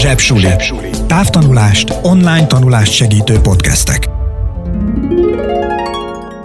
Zsebsuli. Távtanulást, online tanulást segítő podcastek.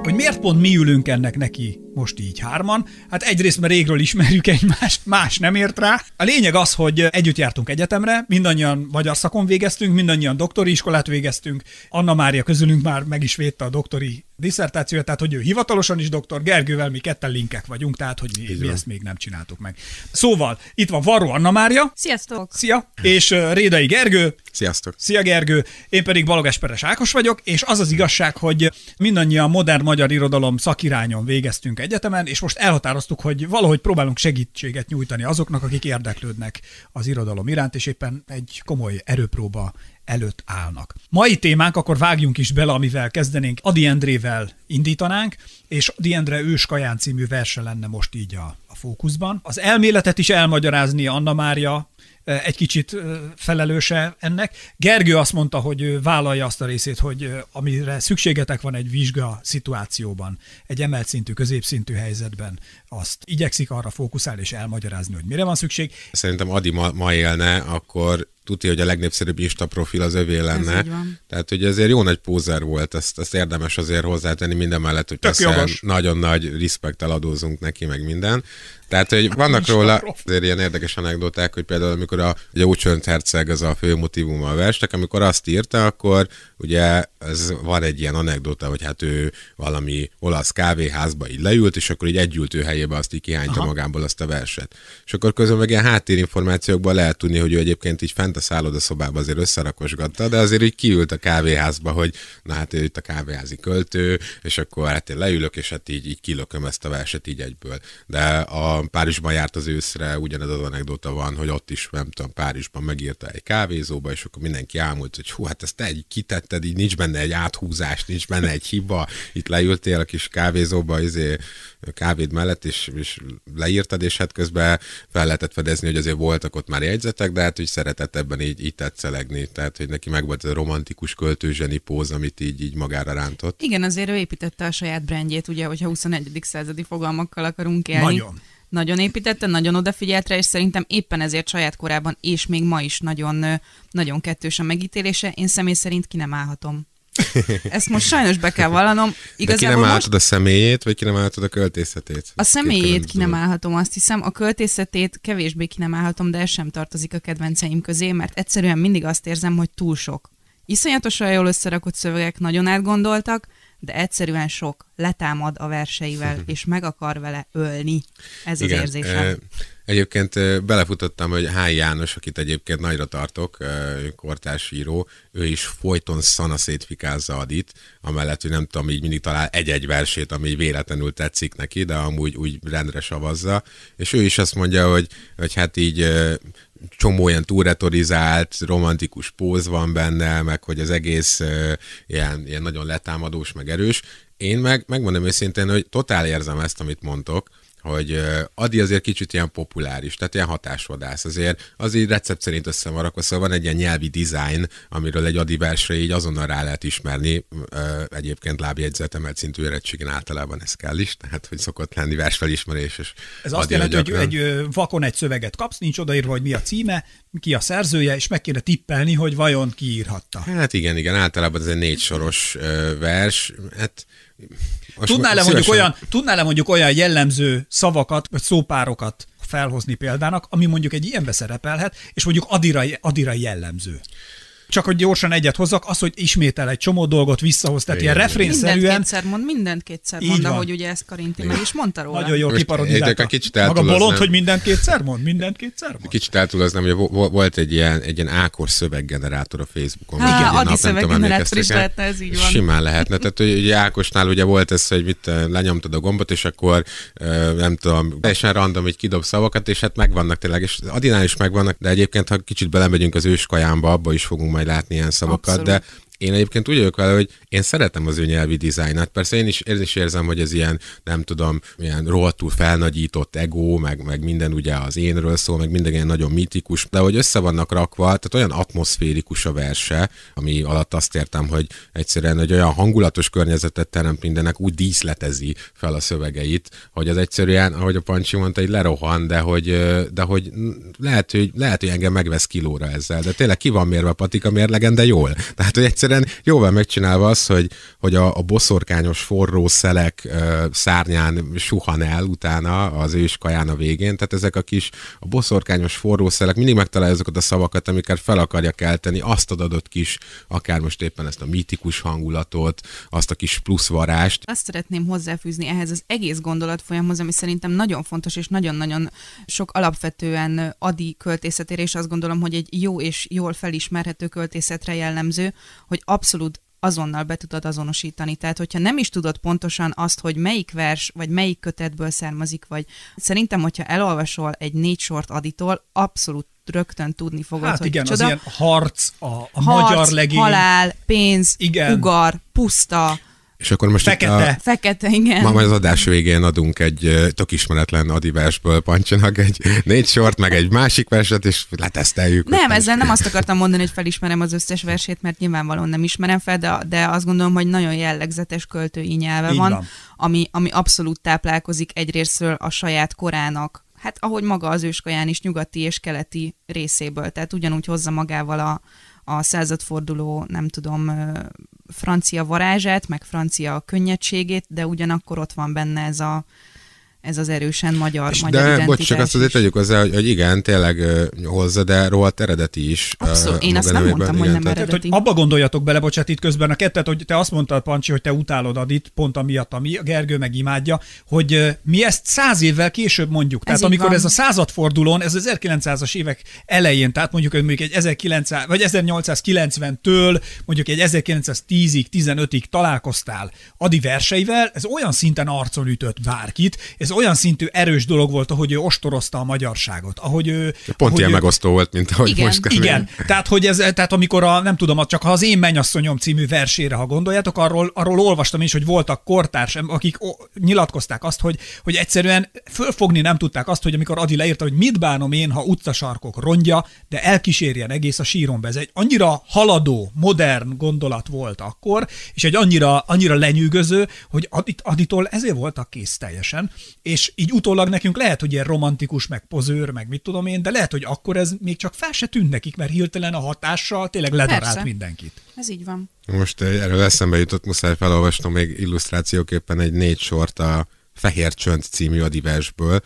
Hogy miért pont mi ülünk ennek neki most így hárman? Hát egyrészt, mert régről ismerjük egymást, más nem ért rá. A lényeg az, hogy együtt jártunk egyetemre, mindannyian magyar szakon végeztünk, mindannyian doktori iskolát végeztünk. Anna Mária közülünk már meg is védte a doktori diszertációja, tehát hogy ő hivatalosan is doktor, Gergővel mi ketten linkek vagyunk, tehát hogy mi, mi ezt még nem csináltuk meg. Szóval itt van Varró Anna Mária. Sziasztok! Szia! És Rédai Gergő. Sziasztok! Szia Gergő! Én pedig Balog Esperes Ákos vagyok, és az az igazság, hogy mindannyian modern magyar irodalom szakirányon végeztünk egyetemen, és most elhatároztuk, hogy valahogy próbálunk segítséget nyújtani azoknak, akik érdeklődnek az irodalom iránt, és éppen egy komoly erőpróba előtt állnak. Mai témánk, akkor vágjunk is bele, amivel kezdenénk. Adi Endrével indítanánk, és Adi Endre ős kaján című verse lenne most így a, a fókuszban. Az elméletet is elmagyarázni Anna Mária, egy kicsit felelőse ennek. Gergő azt mondta, hogy ő vállalja azt a részét, hogy amire szükségetek van egy vizsga szituációban, egy emelt szintű, középszintű helyzetben, azt igyekszik arra fókuszálni és elmagyarázni, hogy mire van szükség. Szerintem Adi ma, ma élne, akkor tudja, hogy a legnépszerűbb Insta profil az övé lenne. Tehát, hogy ezért jó nagy pózer volt, ezt, ezt érdemes azért hozzátenni minden mellett, hogy persze nagyon nagy respektel adózunk neki, meg minden. Tehát, hogy vannak róla azért ilyen érdekes anekdoták, hogy például amikor a, ugye Úcsönt Herceg az a fő motivum a versnek, amikor azt írta, akkor ugye ez van egy ilyen anekdota, hogy hát ő valami olasz kávéházba így leült, és akkor így együltő helyébe azt így kihányta Aha. magából azt a verset. És akkor közben meg ilyen háttérinformációkban lehet tudni, hogy ő egyébként így fent a szállodaszobában azért összerakosgatta, de azért így kiült a kávéházba, hogy na hát ő itt a kávéházi költő, és akkor hát én leülök, és hát így, így kilököm ezt a verset így egyből. De a Párizsban járt az őszre, ugyanez az anekdota van, hogy ott is, nem tudom, Párizsban megírta egy kávézóba, és akkor mindenki álmult, hogy hú, hát ezt te egy kitetted, így nincs benne egy áthúzás, nincs benne egy hiba, itt leültél a kis kávézóba, izé, kávéd mellett, és, és leírtad, és hát közben fel lehetett fedezni, hogy azért voltak ott már jegyzetek, de hát hogy szeretett ebben így, így tetszelegni, tehát hogy neki meg volt ez a romantikus költőzseni póz, amit így, így magára rántott. Igen, azért ő építette a saját brandjét, ugye, hogyha 21. századi fogalmakkal akarunk élni. Nagyon nagyon építette, nagyon odafigyelt rá, és szerintem éppen ezért saját korában és még ma is nagyon, nagyon kettős a megítélése. Én személy szerint ki nem állhatom. Ezt most sajnos be kell vallanom. Igazából De ki nem most... a személyét, vagy ki nem állhatod a költészetét? A személyét ki nem állhatom, azt hiszem. A költészetét kevésbé ki nem állhatom, de ez sem tartozik a kedvenceim közé, mert egyszerűen mindig azt érzem, hogy túl sok. Iszonyatosan jól összerakott szövegek, nagyon átgondoltak, de egyszerűen sok letámad a verseivel, és meg akar vele ölni. Ez Igen, az érzésem. Egyébként belefutottam, hogy Háj János, akit egyébként nagyra tartok, kortárs író, ő is folyton szana szétfikázza Adit, amellett, hogy nem tudom, így mindig talál egy-egy versét, ami véletlenül tetszik neki, de amúgy úgy rendre savazza, és ő is azt mondja, hogy, hogy hát így csomó olyan túlretorizált, romantikus póz van benne, meg hogy az egész uh, ilyen, ilyen nagyon letámadós, meg erős. Én meg megmondom őszintén, hogy totál érzem ezt, amit mondtok, hogy Adi azért kicsit ilyen populáris, tehát ilyen hatásvadász. Azért az így recept szerint össze van rakva, szóval van egy ilyen nyelvi design, amiről egy Adi versre így azonnal rá lehet ismerni. Egyébként lábjegyzet emelt szintű érettségén általában ez kell is, tehát hogy szokott lenni versfelismerés. És ez azt jelenti, hogy egy vakon egy szöveget kapsz, nincs odaírva, hogy mi a címe, ki a szerzője, és meg kéne tippelni, hogy vajon ki írhatta. Hát igen, igen, általában ez egy négy soros vers. Hát Tudnál-e mondjuk, olyan, tudnál-e mondjuk olyan jellemző szavakat, vagy szópárokat felhozni példának, ami mondjuk egy ilyenbe szerepelhet, és mondjuk adira, adira jellemző? Csak hogy gyorsan egyet hozzak, az, hogy ismétel egy csomó dolgot visszahoz, tehát ilyen refrénszerűen. Mindent kétszer mond, mindent kétszer mond, van. ahogy ugye ezt Karinti meg is mondta róla. Nagyon jól kiparodizálta. Maga bolond, hogy mindent kétszer mond, mindent kétszer mond. Kicsit eltúloznám, hogy volt egy ilyen, egy ilyen Ákos szöveggenerátor a Facebookon. Há, Igen, Adi szöveggenerátor is lehetne, ez így van. Simán lehetne. Tehát, hogy ugye Ákosnál ugye volt ez, hogy mit lenyomtad a gombot, és akkor nem tudom, teljesen random, hogy kidob szavakat, és hát megvannak tényleg, és Adinál is megvannak, de egyébként, ha kicsit belemegyünk az őskajámba, abba is fogunk majd látni ilyen szavakat, Abszolút. de én egyébként úgy vagyok vele, hogy én szeretem az ő nyelvi dizájnát. Persze én is, én is érzem, hogy ez ilyen, nem tudom, ilyen rohadtul felnagyított ego, meg, meg minden ugye az énről szól, meg minden ilyen nagyon mitikus, de hogy össze vannak rakva, tehát olyan atmoszférikus a verse, ami alatt azt értem, hogy egyszerűen egy olyan hangulatos környezetet teremt mindenek, úgy díszletezi fel a szövegeit, hogy az egyszerűen, ahogy a Pancsi mondta, hogy lerohan, de hogy, de hogy lehet, hogy, lehet, hogy engem megvesz kilóra ezzel, de tényleg ki van mérve a patika mérlegen, de jól. Tehát, hogy egyszerűen jóval megcsinálva az, hogy, hogy a, a boszorkányos forró szelek uh, szárnyán suhan el utána az őskaján a végén, tehát ezek a kis a boszorkányos forró szelek mindig megtalálja azokat a szavakat, amiket fel akarja kelteni, azt ad adott kis, akár most éppen ezt a mítikus hangulatot, azt a kis plusz varást. Azt szeretném hozzáfűzni ehhez az egész gondolatfolyamhoz, ami szerintem nagyon fontos és nagyon-nagyon sok alapvetően adi költészetére, és azt gondolom, hogy egy jó és jól felismerhető költészetre jellemző, hogy abszolút azonnal be tudod azonosítani. Tehát, hogyha nem is tudod pontosan azt, hogy melyik vers, vagy melyik kötetből származik, vagy szerintem, hogyha elolvasol egy négy sort aditól, abszolút rögtön tudni fogod, hát hogy igen, csoda. az ilyen harc, a, a harc, magyar legény. halál, pénz, igen. ugar, puszta, és akkor most Fekete. A, Fekete, igen. Ma majd az adás végén adunk egy tök ismeretlen adiversből Pancsinak egy négy sort, meg egy másik verset, és leteszteljük. Nem, ezzel nem azt akartam mondani, hogy felismerem az összes versét, mert nyilvánvalóan nem ismerem fel, de, de azt gondolom, hogy nagyon jellegzetes költői nyelve van, van, Ami, ami abszolút táplálkozik egyrésztről a saját korának, hát ahogy maga az őskaján is nyugati és keleti részéből, tehát ugyanúgy hozza magával a, a századforduló, nem tudom, francia varázsát, meg francia könnyedségét, de ugyanakkor ott van benne ez a ez az erősen magyar, és magyar De bocs, csak azt azért tegyük hozzá, hogy, hogy igen, tényleg uh, hozza, de rohadt eredeti is. Abszolút, uh, én azt nem mondtam, igen, hogy nem tehát, eredeti. Tehát, hogy abba gondoljatok bele, bocsát, itt közben a kettet, hogy te azt mondtad, Pancsi, hogy te utálod Adit, pont amiatt, ami a Gergő meg imádja, hogy uh, mi ezt száz évvel később mondjuk. Ez tehát amikor van. ez a századfordulón, ez az 1900-as évek elején, tehát mondjuk, hogy mondjuk egy 1900, vagy 1890-től mondjuk egy 1910-ig, 15-ig találkoztál Adi verseivel, ez olyan szinten arcon ütött bárkit, ez olyan szintű erős dolog volt, ahogy ő ostorozta a magyarságot. Ahogy ő, Pont ahogy ilyen ő... megosztó volt, mint ahogy igen. most Igen, tehát, hogy ez, tehát amikor a, nem tudom, csak ha az én mennyasszonyom című versére, ha gondoljátok, arról, arról olvastam is, hogy voltak kortárs, akik nyilatkozták azt, hogy, hogy egyszerűen fölfogni nem tudták azt, hogy amikor Adi leírta, hogy mit bánom én, ha utcasarkok rongya, de elkísérjen egész a síromba. Ez egy annyira haladó, modern gondolat volt akkor, és egy annyira, annyira lenyűgöző, hogy Adit, Aditól ezért voltak kész teljesen, és így utólag nekünk lehet, hogy ilyen romantikus, meg pozőr, meg mit tudom én, de lehet, hogy akkor ez még csak fel se tűnt nekik, mert hirtelen a hatással tényleg ledarált Persze. mindenkit. Ez így van. Most eh, erről eszembe jutott, muszáj felolvasnom még illusztrációképpen egy négy sort a Fehér Csönd című adiversből,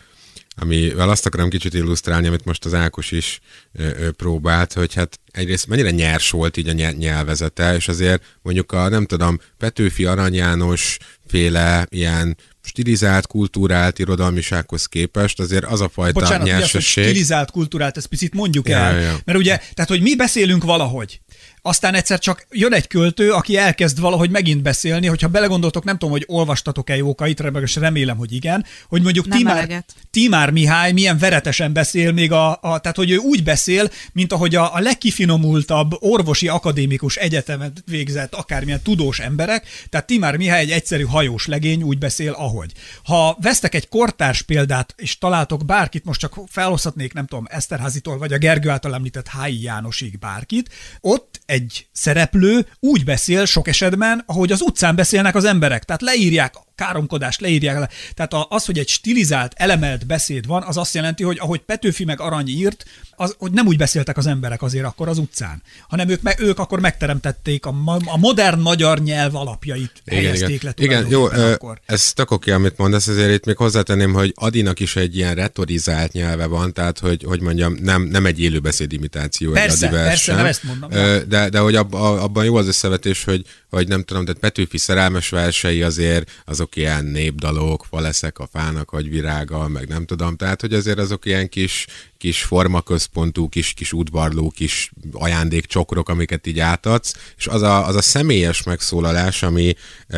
amivel azt akarom kicsit illusztrálni, amit most az Ákos is ö, ö, próbált, hogy hát egyrészt mennyire nyers volt így a nyelvezete, és azért mondjuk a, nem tudom, Petőfi Arany János féle ilyen stilizált, kultúrált irodalmisághoz képest azért az a fajta Bocsánat, nyersesség... stilizált, kultúrált, ezt picit mondjuk ja, el. Ja. Mert ugye, tehát hogy mi beszélünk valahogy, aztán egyszer csak jön egy költő, aki elkezd valahogy megint beszélni, hogyha belegondoltok, nem tudom, hogy olvastatok-e Jókait, és remélem, hogy igen, hogy mondjuk Timár, Timár Mihály milyen veretesen beszél még a, a, tehát hogy ő úgy beszél, mint ahogy a, a legkifinomultabb orvosi akadémikus egyetemet végzett akármilyen tudós emberek, tehát Timár Mihály egy egyszerű hajós legény úgy beszél, ahogy. Ha vesztek egy kortárs példát, és találtok bárkit, most csak felhozhatnék, nem tudom, Eszterházitól, vagy a Gergő által említett Hályi Jánosig bárkit, ott egy szereplő úgy beszél sok esetben, ahogy az utcán beszélnek az emberek. Tehát leírják káromkodást leírják le. Tehát az, hogy egy stilizált, elemelt beszéd van, az azt jelenti, hogy ahogy Petőfi meg Arany írt, az, hogy nem úgy beszéltek az emberek azért akkor az utcán, hanem ők, me, ők akkor megteremtették a, a modern magyar nyelv alapjait, igen, helyezték igen. le Igen, jó, akkor. ez tök oké, amit mondasz, ezért itt még hozzátenném, hogy Adinak is egy ilyen retorizált nyelve van, tehát hogy, hogy mondjam, nem, nem egy élőbeszéd imitáció. Persze, egy persze, nem ezt mondom. De, de hogy ab, abban jó az összevetés, hogy, hogy nem tudom, tehát Petőfi szerelmes versei azért azok ilyen népdalok, faleszek a fának, vagy virága, meg nem tudom, tehát hogy azért azok ilyen kis, kis formaközpontú, kis, kis udvarló, kis ajándékcsokrok, amiket így átadsz, és az a, az a személyes megszólalás, ami,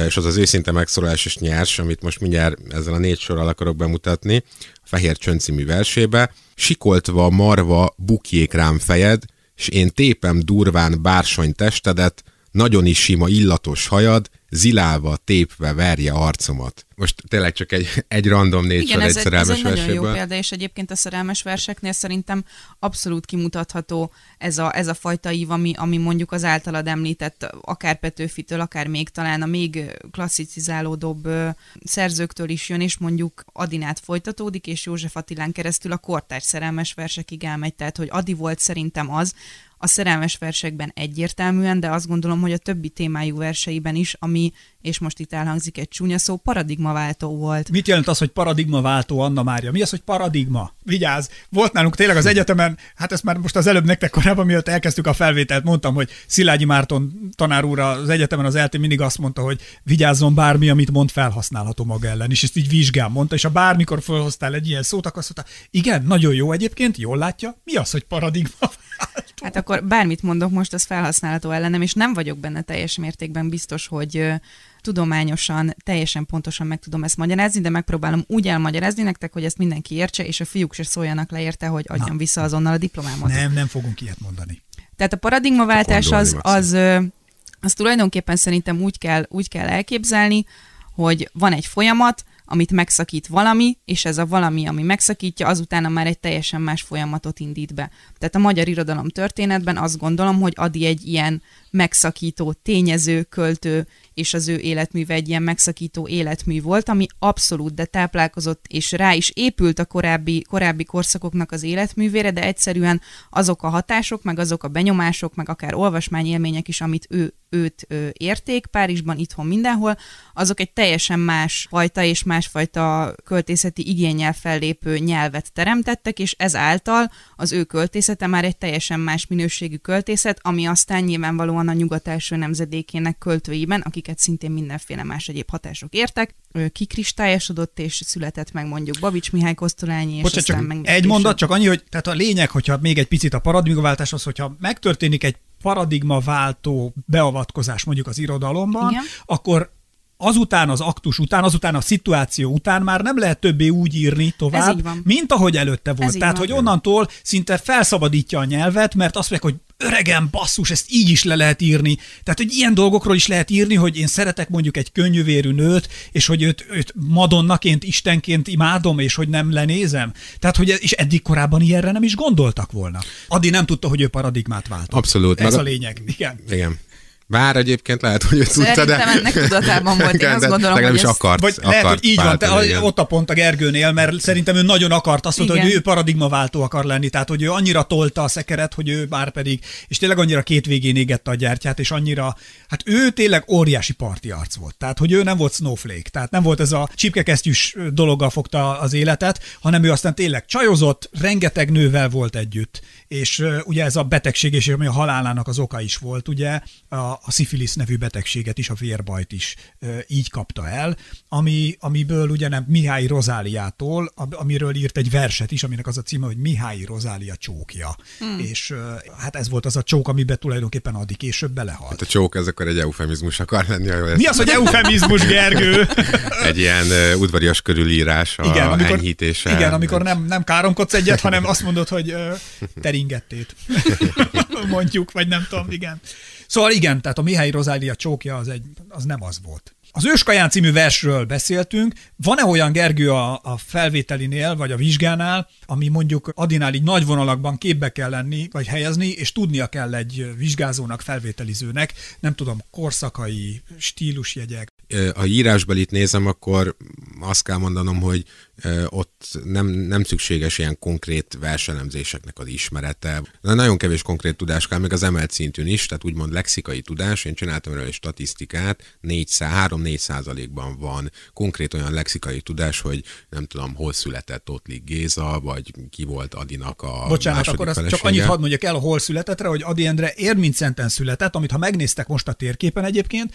és az az őszinte megszólalás és nyers, amit most mindjárt ezzel a négy sorral akarok bemutatni, a Fehér Csönd című versébe, sikoltva marva bukjék rám fejed, és én tépem durván bársony testedet, nagyon is sima, illatos hajad, zilálva, tépve verje arcomat. Most tényleg csak egy, egy random négy Igen, ez egy, szerelmes ez egy nagyon jó példa, és egyébként a szerelmes verseknél szerintem abszolút kimutatható ez a, ez a fajta ív, ami, ami mondjuk az általad említett, akár Petőfitől, akár még talán a még klasszicizálódóbb szerzőktől is jön, és mondjuk Adinát folytatódik, és József Attilán keresztül a kortárs szerelmes versekig elmegy, tehát hogy Adi volt szerintem az, a szerelmes versekben egyértelműen, de azt gondolom, hogy a többi témájú verseiben is, ami, és most itt elhangzik egy csúnya szó, paradigmaváltó volt. Mit jelent az, hogy paradigmaváltó, Anna Mária? Mi az, hogy paradigma? Vigyázz! Volt nálunk tényleg az egyetemen, hát ezt már most az előbb nektek korábban, miatt elkezdtük a felvételt, mondtam, hogy Szilágyi Márton tanár úr az egyetemen az elté mindig azt mondta, hogy vigyázzon bármi, amit mond, felhasználható maga ellen, és ezt így vizsgál mondta, és ha bármikor felhoztál egy ilyen szót, akkor azt mondta, igen, nagyon jó egyébként, jól látja, mi az, hogy paradigma? Hát akkor bármit mondok most, az felhasználható ellenem, és nem vagyok benne teljes mértékben biztos, hogy tudományosan, teljesen pontosan meg tudom ezt magyarázni, de megpróbálom úgy elmagyarázni nektek, hogy ezt mindenki értse, és a fiúk se szóljanak le érte, hogy adjam Na. vissza azonnal a diplomámat. Nem, nem fogunk ilyet mondani. Tehát a paradigmaváltás az, az, az tulajdonképpen szerintem úgy kell, úgy kell elképzelni, hogy van egy folyamat, amit megszakít valami, és ez a valami, ami megszakítja, azután már egy teljesen más folyamatot indít be. Tehát a magyar irodalom történetben azt gondolom, hogy Adi egy ilyen megszakító tényező, költő, és az ő életműve egy ilyen megszakító életmű volt, ami abszolút, de táplálkozott, és rá is épült a korábbi, korábbi korszakoknak az életművére, de egyszerűen azok a hatások, meg azok a benyomások, meg akár olvasmányélmények is, amit ő, őt ő, érték Párizsban, itthon, mindenhol, azok egy teljesen más fajta és másfajta költészeti igényel fellépő nyelvet teremtettek, és ezáltal az ő költészete már egy teljesen más minőségű költészet, ami aztán nyilvánvalóan a nyugat első nemzedékének költőiben, akiket szintén mindenféle más egyéb hatások értek, kikristályosodott és született meg mondjuk Babics Mihály Kosztolányi, és Bocsánat, csak meg egy később. mondat, csak annyi, hogy tehát a lényeg, hogyha még egy picit a paradigmaváltás az, hogyha megtörténik egy paradigmaváltó beavatkozás mondjuk az irodalomban, Igen. akkor azután az aktus után, azután a szituáció után már nem lehet többé úgy írni tovább, mint ahogy előtte volt. Ez Tehát, hogy onnantól szinte felszabadítja a nyelvet, mert azt mondják, hogy öregen basszus, ezt így is le lehet írni. Tehát, hogy ilyen dolgokról is lehet írni, hogy én szeretek mondjuk egy könnyűvérű nőt, és hogy őt, őt madonnaként, istenként imádom, és hogy nem lenézem. Tehát, hogy és eddig korábban ilyenre nem is gondoltak volna. Adi nem tudta, hogy ő paradigmát vált. Abszolút. Ez a lényeg. Igen. Igen. Bár egyébként lehet, hogy ő tudta, de... ennek tudatában volt, én azt gondolom, hogy is akart, Vagy akart lehet, hogy így van, te, ott a pont a Gergőnél, mert szerintem ő nagyon akart azt mondta, hogy ő paradigmaváltó akar lenni, tehát hogy ő annyira tolta a szekeret, hogy ő már pedig, és tényleg annyira két végén égette a gyertyát, és annyira, hát ő tényleg óriási parti arc volt. Tehát, hogy ő nem volt snowflake, tehát nem volt ez a csipkekesztyűs dologgal fogta az életet, hanem ő aztán tényleg csajozott, rengeteg nővel volt együtt, és uh, ugye ez a betegség, és ami a halálának az oka is volt, ugye a, a szifilisz nevű betegséget is, a vérbajt is így kapta el, ami, amiből ugye nem Mihály Rozáliától, amiről írt egy verset is, aminek az a címe, hogy Mihály Rozália csókja. Hmm. És hát ez volt az a csók, amiben tulajdonképpen addig később belehalt. Hát a csók, ez akkor egy eufemizmus akar lenni. Jól Mi az, hogy eufemizmus, Gergő? egy ilyen uh, udvarias körülírás, a igen, amikor, enyhítése. Igen, amikor nem, nem káromkodsz egyet, hanem azt mondod, hogy uh, teringettét. Mondjuk, vagy nem tudom, igen. Szóval igen, tehát a Mihály Rozália csókja az, egy, az nem az volt. Az Őskaján című versről beszéltünk. Van-e olyan, Gergő, a, a felvételinél, vagy a vizsgánál, ami mondjuk Adinál így nagy vonalakban képbe kell lenni, vagy helyezni, és tudnia kell egy vizsgázónak, felvételizőnek, nem tudom, korszakai, stílusjegyek? Ha írásbelit nézem, akkor azt kell mondanom, hogy ott nem, nem szükséges ilyen konkrét verselemzéseknek az ismerete. De nagyon kevés konkrét tudás kell, még az emelt szintűn is, tehát úgymond lexikai tudás. Én csináltam erről egy statisztikát, 3-4 százalékban van konkrét olyan lexikai tudás, hogy nem tudom, hol született Ottlik Géza, vagy ki volt Adinak a Bocsánat, akkor azt csak annyit hadd mondjak el, hol születettre, hogy Adi Endre Érmincenten született, amit ha megnéztek most a térképen egyébként,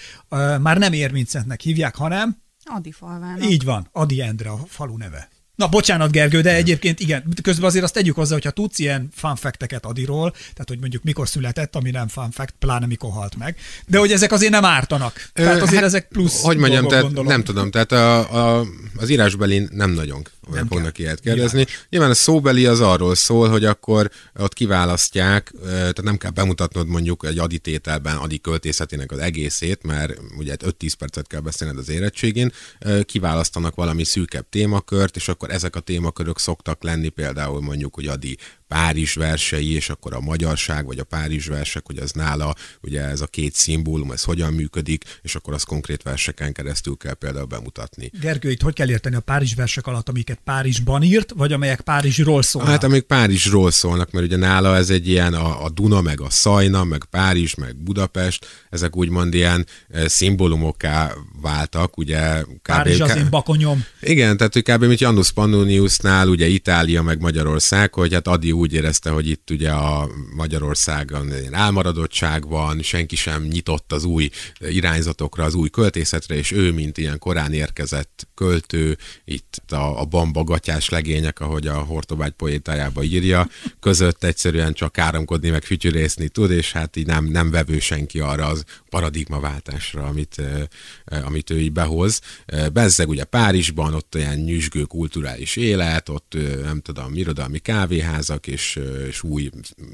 már nem Érmincentnek hívják, hanem Adi falvának. Így van, Adi Endre a falu neve. Na, bocsánat, Gergő, de egyébként igen, közben azért azt tegyük hozzá, hogyha tudsz ilyen fact Adiról, tehát hogy mondjuk mikor született, ami nem fun fact, pláne mikor halt meg, de hogy ezek azért nem ártanak. Tehát azért hát, ezek plusz Hogy mondjam, tehát gondolom. nem tudom, tehát a, a az írásbelin nem nagyon nem fognak kell. ilyet kérdezni. Nyilván. Nyilván a szóbeli az arról szól, hogy akkor ott kiválasztják, tehát nem kell bemutatnod mondjuk egy aditételben adi költészetének az egészét, mert ugye 5-10 percet kell beszélned az érettségén, kiválasztanak valami szűkebb témakört, és akkor ezek a témakörök szoktak lenni például mondjuk, hogy adi Párizs versei, és akkor a magyarság, vagy a Párizs versek, hogy az nála, ugye ez a két szimbólum, ez hogyan működik, és akkor az konkrét verseken keresztül kell például bemutatni. Gergő, itt hogy kell érteni a Párizs versek alatt, amiket Párizsban írt, vagy amelyek Párizsról szólnak? Hát amik Párizsról szólnak, mert ugye nála ez egy ilyen a, a Duna, meg a Szajna, meg Párizs, meg Budapest, ezek úgymond ilyen e, szimbólumokká váltak, ugye. Kb. Párizs az én bakonyom. Igen, tehát hogy kb. mint Janus Pannoniusnál, ugye Itália, meg Magyarország, hogy hát Adi úgy érezte, hogy itt ugye a Magyarországon elmaradottság van, senki sem nyitott az új irányzatokra, az új költészetre, és ő, mint ilyen korán érkezett költő, itt a, a bamba gatyás legények, ahogy a Hortobágy poétájába írja, között egyszerűen csak káromkodni, meg fütyürészni tud, és hát így nem, nem vevő senki arra az paradigmaváltásra, amit, amit ő így behoz. Bezzeg ugye Párizsban, ott olyan nyüzsgő kulturális élet, ott nem tudom, irodalmi kávéházak, és, és új,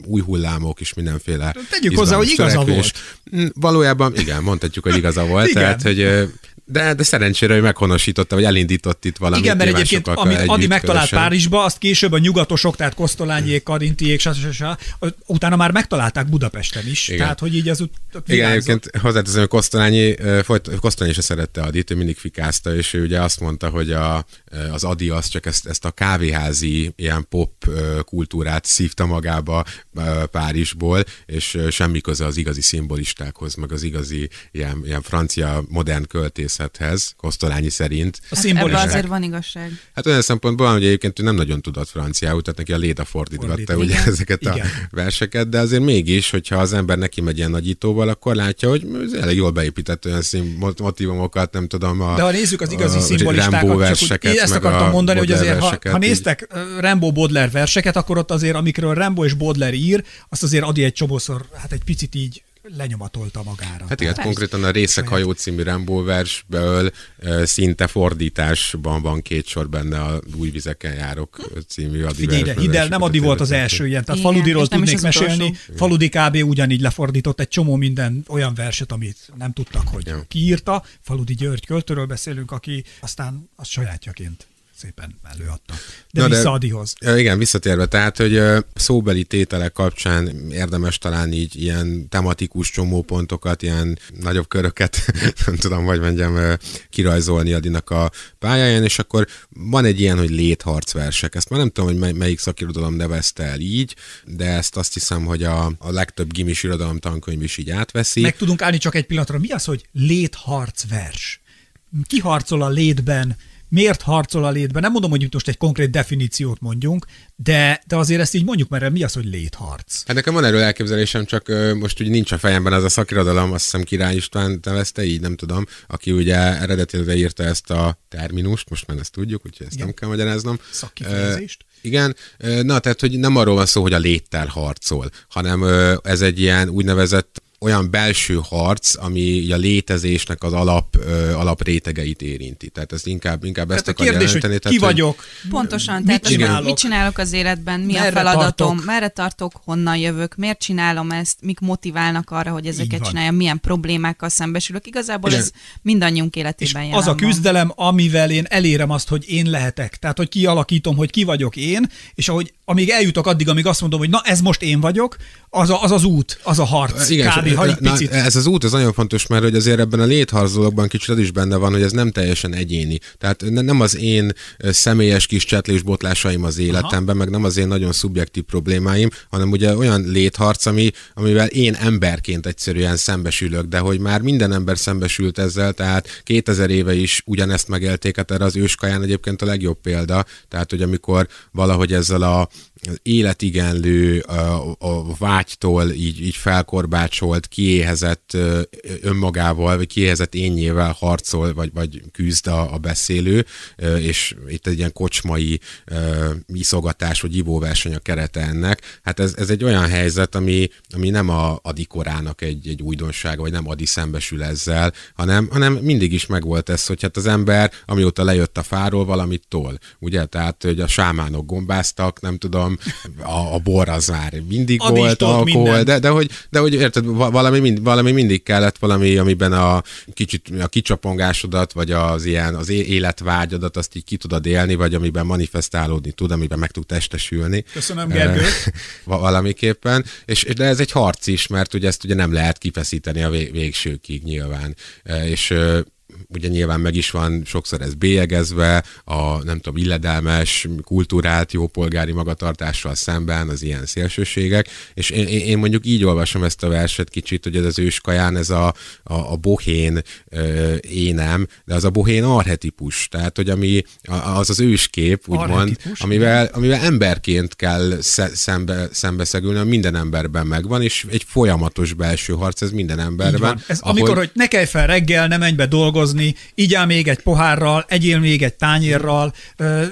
új hullámok, és mindenféle Tegyük hozzá, hogy igaza volt. Hm, valójában igen, mondhatjuk, hogy igaza volt. tehát, hogy de, de szerencsére, hogy meghonosította, vagy elindított itt valamit. Igen, mert egyébként, amit Adi megtalált közösen. Párizsba, azt később a nyugatosok, tehát Kosztolányék, Karintiék, stb. utána már megtalálták Budapesten is. Igen. Tehát, hogy így az Igen, egyébként hozzáteszem, hogy Kosztolányi, Kosztolányi se szerette Adit, ő mindig fikázta, és ő ugye azt mondta, hogy a, az Adi az csak ezt, ezt a kávéházi ilyen pop kultúrát szívta magába Párizsból, és semmi köze az igazi szimbolistákhoz, meg az igazi ilyen, ilyen francia modern költészethez, Kosztolányi szerint. A hát azért van igazság. Hát olyan szempontból, hogy egyébként ő nem nagyon tudott franciául, tehát neki a Léda fordítgatta ugye igen. ezeket igen. a verseket, de azért mégis, hogyha az ember neki megy ilyen nagyítóval, akkor látja, hogy ez elég jól beépített olyan szín, motivumokat, nem tudom. A, de ha nézzük az igazi szimbolistákat, csak úgy, ezt akartam mondani, hogy azért, ha, ha néztek Rambo Baudelaire verseket, akkor ott azért, amikről Rambo és Baudelaire ír, azt azért Adi egy csomószor, hát egy picit így lenyomatolta magára. Hát igen, konkrétan a Részek hajó című Rambo versből szinte fordításban van két sor benne a Új vizeken járok című Adi Figyelj, ide, Hidel nem Adi volt az első ilyen, tehát igen, Faludiról tudnék mesélni. Utolsó. Faludi kb. ugyanígy lefordított egy csomó minden olyan verset, amit nem tudtak, hogy ja. kiírta. Faludi György költőről beszélünk, aki aztán az sajátjaként szépen előadta. De Na vissza de, Adihoz. Igen, visszatérve, tehát, hogy szóbeli tételek kapcsán érdemes talán így ilyen tematikus csomópontokat, ilyen nagyobb köröket, nem tudom, hogy mondjam, kirajzolni Adinak a pályáján, és akkor van egy ilyen, hogy létharcversek. Ezt már nem tudom, hogy mely, melyik szakirodalom nevezte el így, de ezt azt hiszem, hogy a, a legtöbb gimis irodalom tankönyv is így átveszi. Meg tudunk állni csak egy pillanatra. Mi az, hogy létharcvers? Ki harcol a létben? Miért harcol a létben. Nem mondom, hogy itt most egy konkrét definíciót mondjunk, de, de azért ezt így mondjuk, mert mi az, hogy létharc? Hát nekem van erről elképzelésem, csak most úgy nincs a fejemben az a szakirodalom, azt hiszem Király István nevezte, így nem tudom, aki ugye eredetileg írta ezt a terminust, most már ezt tudjuk, úgyhogy ezt Igen. nem kell magyaráznom. Szakifejezést. Uh, igen, na tehát, hogy nem arról van szó, hogy a léttel harcol, hanem ez egy ilyen úgynevezett olyan belső harc, ami a létezésnek az alap, ö, alaprétegeit érinti. Tehát ez inkább, inkább tehát ezt a kérdés, jelenteni. Hogy tehát, ki vagyok? Pontosan, mit tehát csinálok? Az, mit csinálok az életben, mi merre a feladatom, tartok? merre tartok, honnan jövök, miért csinálom ezt, mik motiválnak arra, hogy ezeket csináljam, milyen problémákkal szembesülök. Igazából és ez mindannyiunk életében és az a küzdelem, van. amivel én elérem azt, hogy én lehetek. Tehát, hogy kialakítom, hogy ki vagyok én, és ahogy amíg eljutok addig, amíg azt mondom, hogy na ez most én vagyok, az a, az, az út, az a harc. Igen, kb ha egy picit. Na, ez az út, ez nagyon fontos, mert hogy azért ebben a létharcolókban kicsit az is benne van, hogy ez nem teljesen egyéni. Tehát nem az én személyes kis csetlésbotlásaim az életemben, Aha. meg nem az én nagyon szubjektív problémáim, hanem ugye olyan létharc, ami, amivel én emberként egyszerűen szembesülök, de hogy már minden ember szembesült ezzel, tehát 2000 éve is ugyanezt megélték, hát erre az őskaján egyébként a legjobb példa, tehát hogy amikor valahogy ezzel a életigenlő, a, a vágytól így, így felkorbácsolt, kiéhezett önmagával, vagy kiéhezett énnyével harcol, vagy, vagy küzd a, a beszélő, és itt egy ilyen kocsmai iszogatás, vagy ivóverseny a kerete ennek. Hát ez, ez egy olyan helyzet, ami, ami nem a adikorának egy, egy újdonsága, vagy nem adi szembesül ezzel, hanem, hanem mindig is megvolt ez, hogy hát az ember, amióta lejött a fáról, valamit tol. Ugye? Tehát, hogy a sámánok gombáztak, nem tudom, a, a bor az már mindig Adi volt, alkohol, de, de, hogy, de hogy érted, valami, mind, valami mindig kellett, valami, amiben a kicsit a kicsapongásodat, vagy az ilyen az életvágyadat, azt így ki tudod élni, vagy amiben manifestálódni tud, amiben meg tud testesülni. Köszönöm, Gergő. valamiképpen. És, de ez egy harc is, mert ugye ezt ugye nem lehet kifeszíteni a végsőkig nyilván. És ugye nyilván meg is van sokszor ez bélyegezve, a nem tudom, illedelmes, kultúrált, jópolgári magatartással szemben az ilyen szélsőségek, és én, én mondjuk így olvasom ezt a verset kicsit, hogy ez az őskaján, ez a, a, a bohén ö, énem, de az a bohén arhetipus, tehát hogy ami az az őskép, úgymond, amivel, amivel emberként kell szembe, szembeszegülni, minden emberben megvan, és egy folyamatos belső harc, ez minden emberben. Ez ahogy... amikor, hogy ne kelj fel reggel, ne menj be dolgozni, dolgozni, igyál még egy pohárral, egyél még egy tányérral,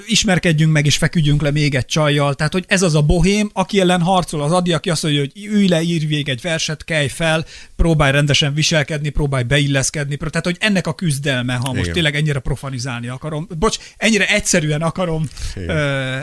ismerkedjünk meg és feküdjünk le még egy csajjal. Tehát, hogy ez az a bohém, aki ellen harcol az adi, aki azt mondja, hogy ülj le, írj még egy verset, kelj fel, próbálj rendesen viselkedni, próbálj beilleszkedni. Tehát, hogy ennek a küzdelme, ha most Igen. tényleg ennyire profanizálni akarom. Bocs, ennyire egyszerűen akarom Igen.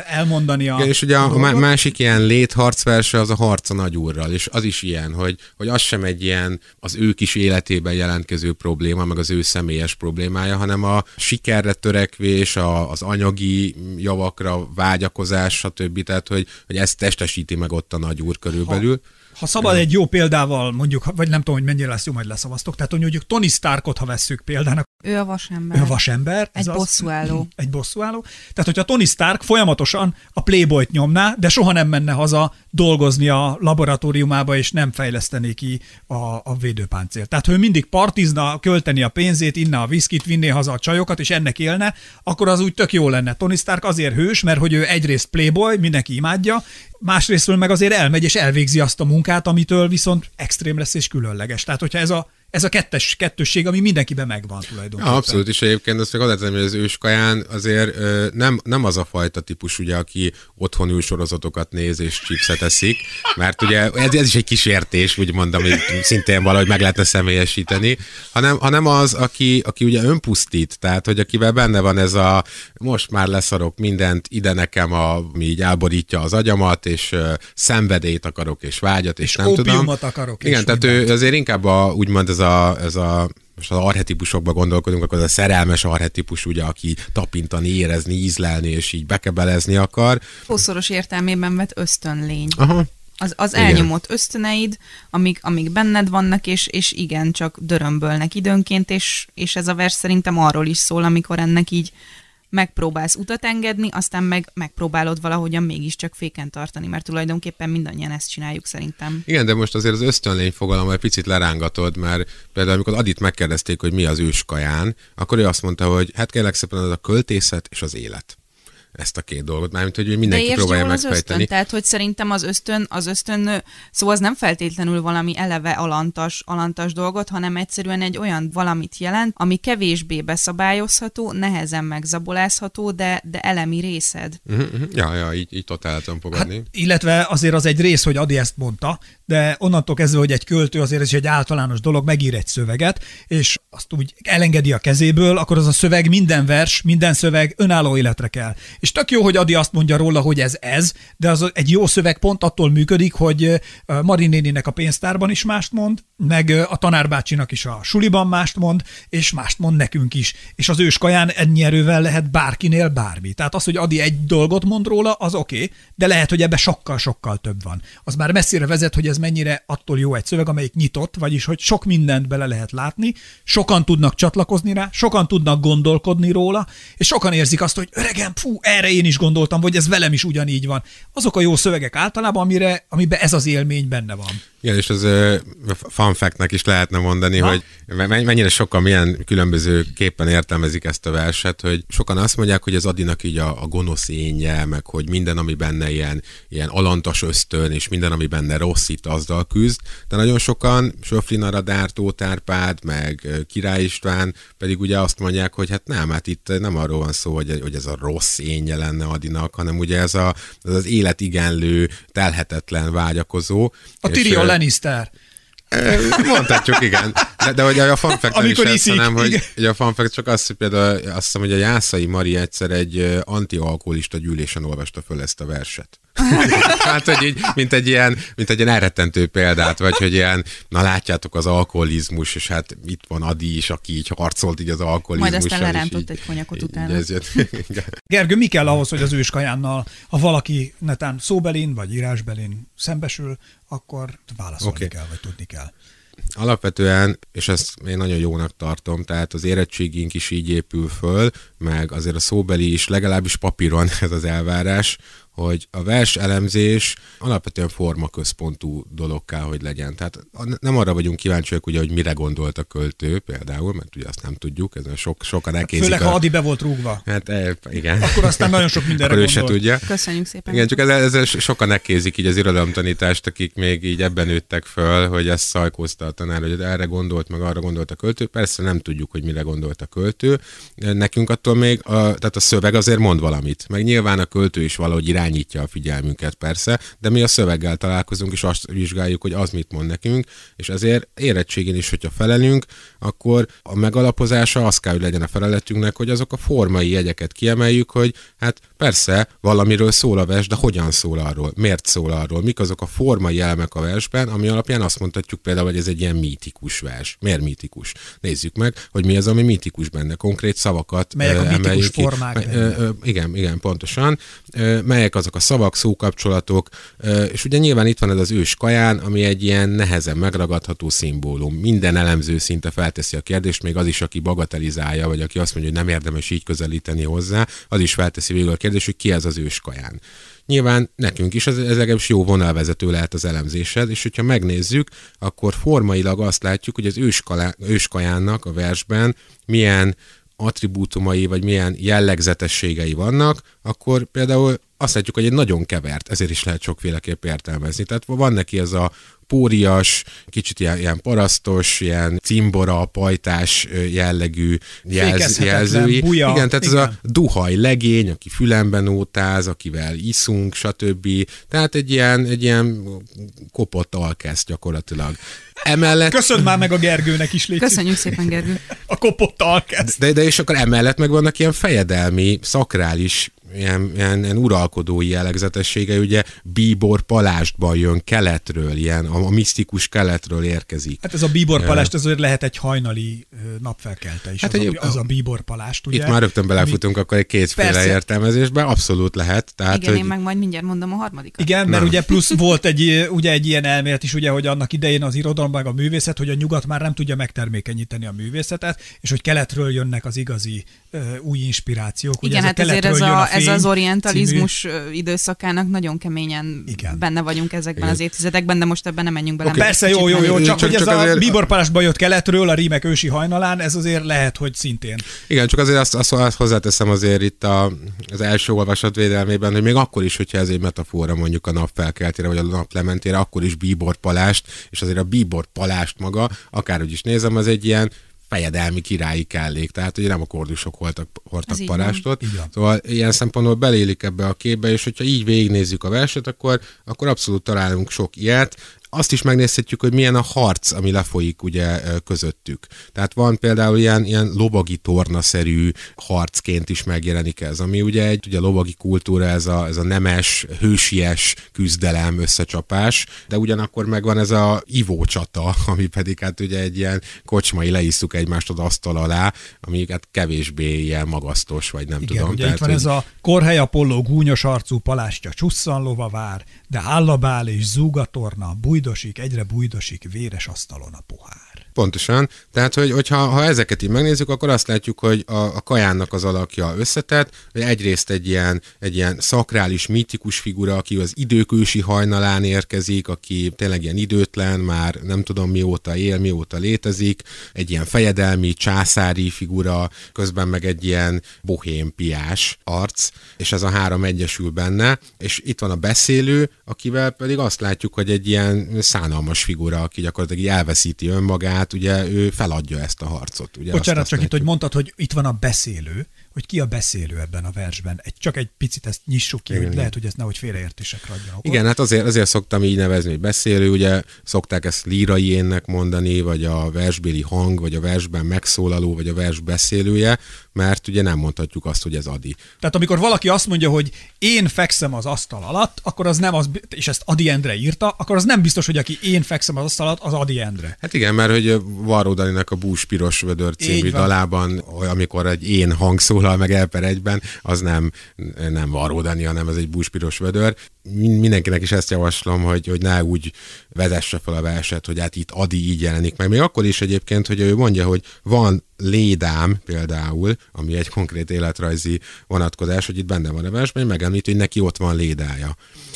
elmondani a Igen, és ugye a, a másik ilyen létharcverse az a harca nagyúrral, és az is ilyen, hogy, hogy az sem egy ilyen az ő kis életében jelentkező probléma, meg az ő személyes problémája, hanem a sikerre törekvés, a, az anyagi javakra vágyakozás, stb. Tehát, hogy, hogy ezt testesíti meg ott a nagy úr körülbelül. Ha ha szabad egy jó példával, mondjuk, vagy nem tudom, hogy mennyire lesz jó, majd leszavaztok, tehát hogy mondjuk Tony Starkot, ha vesszük példának. Ő a vasember. Ő a vasember. Egy bosszúálló. Egy bosszúálló. Tehát, hogyha Tony Stark folyamatosan a Playboyt nyomná, de soha nem menne haza dolgozni a laboratóriumába, és nem fejlesztené ki a, a védőpáncél. Tehát, ha ő mindig partizna, költeni a pénzét, inna a viszkit, vinné haza a csajokat, és ennek élne, akkor az úgy tök jó lenne. Tony Stark azért hős, mert hogy ő egyrészt Playboy, mindenki imádja, másrésztről meg azért elmegy és elvégzi azt a munkát, amitől viszont extrém lesz és különleges. Tehát, hogyha ez a ez a kettes, kettősség, ami mindenkiben megvan tulajdonképpen. Ja, abszolút, és egyébként azt még azt hogy az őskaján azért ö, nem, nem az a fajta típus, ugye, aki otthon ül sorozatokat néz és chipset eszik, mert ugye ez, ez is egy kísértés, úgymond, amit szintén valahogy meg lehetne személyesíteni, hanem, hanem az, aki, aki ugye önpusztít, tehát, hogy akivel benne van ez a most már leszarok mindent, ide nekem, a, ami így elborítja az agyamat, és ö, szenvedélyt akarok, és vágyat, és, és nem tudom. akarok. Igen, tehát mindent. ő azért inkább a, úgymond ez ez a, ez a most az arhetipusokba gondolkodunk, akkor az a szerelmes arhetipus, ugye, aki tapintani, érezni, ízlelni, és így bekebelezni akar. Szószoros értelmében vett ösztönlény. Aha. Az, az elnyomott ösztöneid, amik, amik benned vannak, és, és igen, csak dörömbölnek időnként, és, és ez a vers szerintem arról is szól, amikor ennek így megpróbálsz utat engedni, aztán meg megpróbálod valahogyan mégiscsak féken tartani, mert tulajdonképpen mindannyian ezt csináljuk szerintem. Igen, de most azért az ösztönlény fogalom egy picit lerángatod, mert például amikor Adit megkérdezték, hogy mi az őskaján, akkor ő azt mondta, hogy hát kérlek szépen az a költészet és az élet ezt a két dolgot, mármint, hogy mindenki De próbálja megfejteni. Az ösztön, tehát, hogy szerintem az ösztön, az ösztön, szóval az nem feltétlenül valami eleve alantas, alantas dolgot, hanem egyszerűen egy olyan valamit jelent, ami kevésbé beszabályozható, nehezen megzabolázható, de, de elemi részed. Uh-huh, uh-huh. Ja, ja, így, így totál tudom fogadni. Hát, illetve azért az egy rész, hogy Adi ezt mondta, de onnantól kezdve, hogy egy költő azért ez egy általános dolog, megír egy szöveget, és azt úgy elengedi a kezéből, akkor az a szöveg, minden vers, minden szöveg önálló életre kell. És tök jó, hogy Adi azt mondja róla, hogy ez ez, de az egy jó szöveg pont attól működik, hogy Marinéninek a pénztárban is mást mond, meg a tanárbácsinak is a suliban mást mond, és mást mond nekünk is. És az őskaján ennyi erővel lehet bárkinél bármi. Tehát az, hogy Adi egy dolgot mond róla, az oké, okay, de lehet, hogy ebbe sokkal-sokkal több van. Az már messzire vezet, hogy ez mennyire attól jó egy szöveg, amelyik nyitott, vagyis hogy sok mindent bele lehet látni, sokan tudnak csatlakozni rá, sokan tudnak gondolkodni róla, és sokan érzik azt, hogy öregem, fú, erre én is gondoltam, vagy ez velem is ugyanígy van. Azok a jó szövegek általában, amire, amiben ez az élmény benne van. Igen, és az fun fact is lehetne mondani, Na? hogy mennyire sokan milyen különböző képpen értelmezik ezt a verset, hogy sokan azt mondják, hogy az Adinak így a, a gonosz énje, meg hogy minden, ami benne ilyen, ilyen alantas ösztön, és minden, ami benne rossz, itt azzal küzd, de nagyon sokan, Söflin Aradár, Árpád, meg Király István pedig ugye azt mondják, hogy hát nem, hát itt nem arról van szó, hogy, hogy ez a rossz énje lenne Adinak, hanem ugye ez, a, ez az életigenlő, telhetetlen vágyakozó. A Tyrion Lannister. Mondhatjuk, igen. De, de hogy a fun fact Amikor is iszik, hanem, hogy, hogy, a fun fact csak az, hogy például azt hiszem, hogy a Jászai Mari egyszer egy antialkoholista gyűlésen olvasta föl ezt a verset. hát, hogy így, mint egy ilyen, mint egy ilyen elrettentő példát, vagy hogy ilyen, na látjátok az alkoholizmus, és hát itt van Adi is, aki így harcolt így az alkoholizmus. Majd aztán lerántott egy konyakot utána. Ez jött. Gergő, mi kell ahhoz, hogy az őskajánnal, ha valaki netán szóbelin vagy írásbelin szembesül, akkor válaszolni okay. kell, vagy tudni kell? Alapvetően, és ezt én nagyon jónak tartom, tehát az érettségünk is így épül föl, meg azért a szóbeli is, legalábbis papíron ez az elvárás, hogy a vers elemzés alapvetően formaközpontú dolog kell, hogy legyen. Tehát nem arra vagyunk kíváncsiak, ugye, hogy mire gondolt a költő például, mert ugye azt nem tudjuk, ezen sok, sokan elkézik. Főleg, a... ha Adi be volt rúgva. Hát e, igen. Akkor aztán nagyon sok mindenre Akkor ő se tudja. Köszönjük szépen. Igen, csak ezzel, ezzel sokan elkézik így az irodalomtanítást, akik még így ebben nőttek föl, hogy ezt szajkózta a tanár, hogy erre gondolt, meg arra gondolt a költő. Persze nem tudjuk, hogy mire gondolt a költő. Nekünk attól még, a, tehát a szöveg azért mond valamit. Meg nyilván a költő is valahogy irány irányítja a figyelmünket persze, de mi a szöveggel találkozunk, és azt vizsgáljuk, hogy az mit mond nekünk, és ezért érettségén is, hogyha felelünk, akkor a megalapozása az kell, hogy legyen a feleletünknek, hogy azok a formai jegyeket kiemeljük, hogy hát persze valamiről szól a vers, de hogyan szól arról, miért szól arról, mik azok a formai elemek a versben, ami alapján azt mondhatjuk például, hogy ez egy ilyen mítikus vers. Miért mítikus? Nézzük meg, hogy mi az, ami mítikus benne, konkrét szavakat Melyek a mítikus formák? Igen, igen, pontosan. Melyek azok a szavak, szókapcsolatok, és ugye nyilván itt van ez az ős kaján, ami egy ilyen nehezen megragadható szimbólum. Minden elemző szinte felteszi a kérdést, még az is, aki bagatelizálja, vagy aki azt mondja, hogy nem érdemes így közelíteni hozzá, az is felteszi végül a kérdést, hogy ki ez az ős kaján. Nyilván nekünk is ez, ez legalábbis jó vonalvezető lehet az elemzésed, és hogyha megnézzük, akkor formailag azt látjuk, hogy az őskajánnak a versben milyen attribútumai, vagy milyen jellegzetességei vannak, akkor például azt látjuk, hogy egy nagyon kevert, ezért is lehet sokféleképp értelmezni. Tehát van neki ez a pórias, kicsit ilyen, ilyen parasztos, ilyen cimbora, pajtás jellegű jelz, jelzői. Buja. Igen, tehát igen. ez a duhaj legény, aki fülemben ótáz, akivel iszunk, stb. Tehát egy ilyen, egy ilyen kopott alkesz gyakorlatilag. Emellett... Köszönöm már meg a Gergőnek is, légy. Köszönjük szépen, Gergő. A kopott alkesz. De, de és akkor emellett meg vannak ilyen fejedelmi, szakrális ilyen, ilyen, ilyen uralkodói jellegzetessége, ugye Bíbor Palástban jön keletről, ilyen a, a misztikus keletről érkezik. Hát ez a Bíbor Palást, ez lehet egy hajnali napfelkelte is, hát az, egy, a, az a Bíbor Palást, ugye? Itt már rögtön belefutunk ami... akkor egy kétféle értelmezésbe, abszolút lehet. Tehát, Igen, hogy... én meg majd mindjárt mondom a harmadikat. Igen, mert nem. ugye plusz volt egy, ugye egy ilyen elmélet is, ugye, hogy annak idején az irodalom meg a művészet, hogy a nyugat már nem tudja megtermékenyíteni a művészetet, és hogy keletről jönnek az igazi új inspirációk. Igen, ugye hát ez ezért ez a, ez az orientalizmus című... időszakának nagyon keményen Igen. benne vagyunk ezekben Igen. az évtizedekben, de most ebben nem menjünk bele. Okay. Persze, jó, jó, jó, csak, csak hogy ez csak a azért... Bíbor Palástba jött keletről, a rímek ősi hajnalán, ez azért lehet, hogy szintén. Igen, csak azért azt, azt, azt hozzáteszem azért itt a, az első olvasat védelmében, hogy még akkor is, hogyha ez egy metafora mondjuk a nap felkeltére, vagy a nap lementére, akkor is Bíbor Palást, és azért a Bíbor Palást maga, akárhogy is nézem, az egy ilyen fejedelmi királyi kellék, tehát hogy nem a kordusok voltak, hordtak parástot. Szóval ilyen szempontból belélik ebbe a képbe, és hogyha így végignézzük a verset, akkor, akkor abszolút találunk sok ilyet azt is megnézhetjük, hogy milyen a harc, ami lefolyik ugye közöttük. Tehát van például ilyen, ilyen lovagi tornaszerű harcként is megjelenik ez, ami ugye egy ugye lovagi kultúra, ez a, ez a nemes, hősies küzdelem, összecsapás, de ugyanakkor megvan ez a ivócsata, ami pedig hát ugye egy ilyen kocsmai leisszuk egymást az asztal alá, ami hát kevésbé ilyen magasztos, vagy nem Igen, tudom. Ugye Tehát, itt van hogy... ez a korhely Apolló gúnyos arcú palástja csusszanlova vár, de állabál és zúgatorna, búj bujdosik, egyre bujdosik, véres asztalon a pohár. Pontosan. Tehát, hogy, hogyha ha ezeket így megnézzük, akkor azt látjuk, hogy a, a kajánnak az alakja összetett, hogy egyrészt egy ilyen, egy ilyen szakrális, mítikus figura, aki az időkősi hajnalán érkezik, aki tényleg ilyen időtlen, már nem tudom mióta él, mióta létezik, egy ilyen fejedelmi, császári figura, közben meg egy ilyen bohém piás arc, és ez a három egyesül benne, és itt van a beszélő, akivel pedig azt látjuk, hogy egy ilyen szánalmas figura, aki gyakorlatilag elveszíti önmagát, ugye ő feladja ezt a harcot. Ugye Bocsánat, csak itt, hogy mondtad, hogy itt van a beszélő, hogy ki a beszélő ebben a versben. Egy, csak egy picit ezt nyissuk ki, igen, hogy lehet, hogy ez nehogy félreértésekre adjon Igen, hát azért, azért szoktam így nevezni, hogy beszélő, ugye szokták ezt lírai énnek mondani, vagy a versbéli hang, vagy a versben megszólaló, vagy a vers beszélője, mert ugye nem mondhatjuk azt, hogy ez Adi. Tehát amikor valaki azt mondja, hogy én fekszem az asztal alatt, akkor az nem az, és ezt Adi Endre írta, akkor az nem biztos, hogy aki én fekszem az asztal alatt, az Adi Endre. Hát igen, mert hogy Varró Daninak a Bús Piros Vödör című dalában, amikor egy én hang szólal meg el per egyben, az nem, nem Varró Dani, hanem az egy Bús Piros Vödör. Mindenkinek is ezt javaslom, hogy, hogy ne úgy vezesse fel a verset, hogy hát itt Adi így jelenik meg. Még akkor is egyébként, hogy ő mondja, hogy van lédám például, ami egy konkrét életrajzi vonatkozás, hogy itt benne van a versben, megemlít, hogy neki ott van lédája.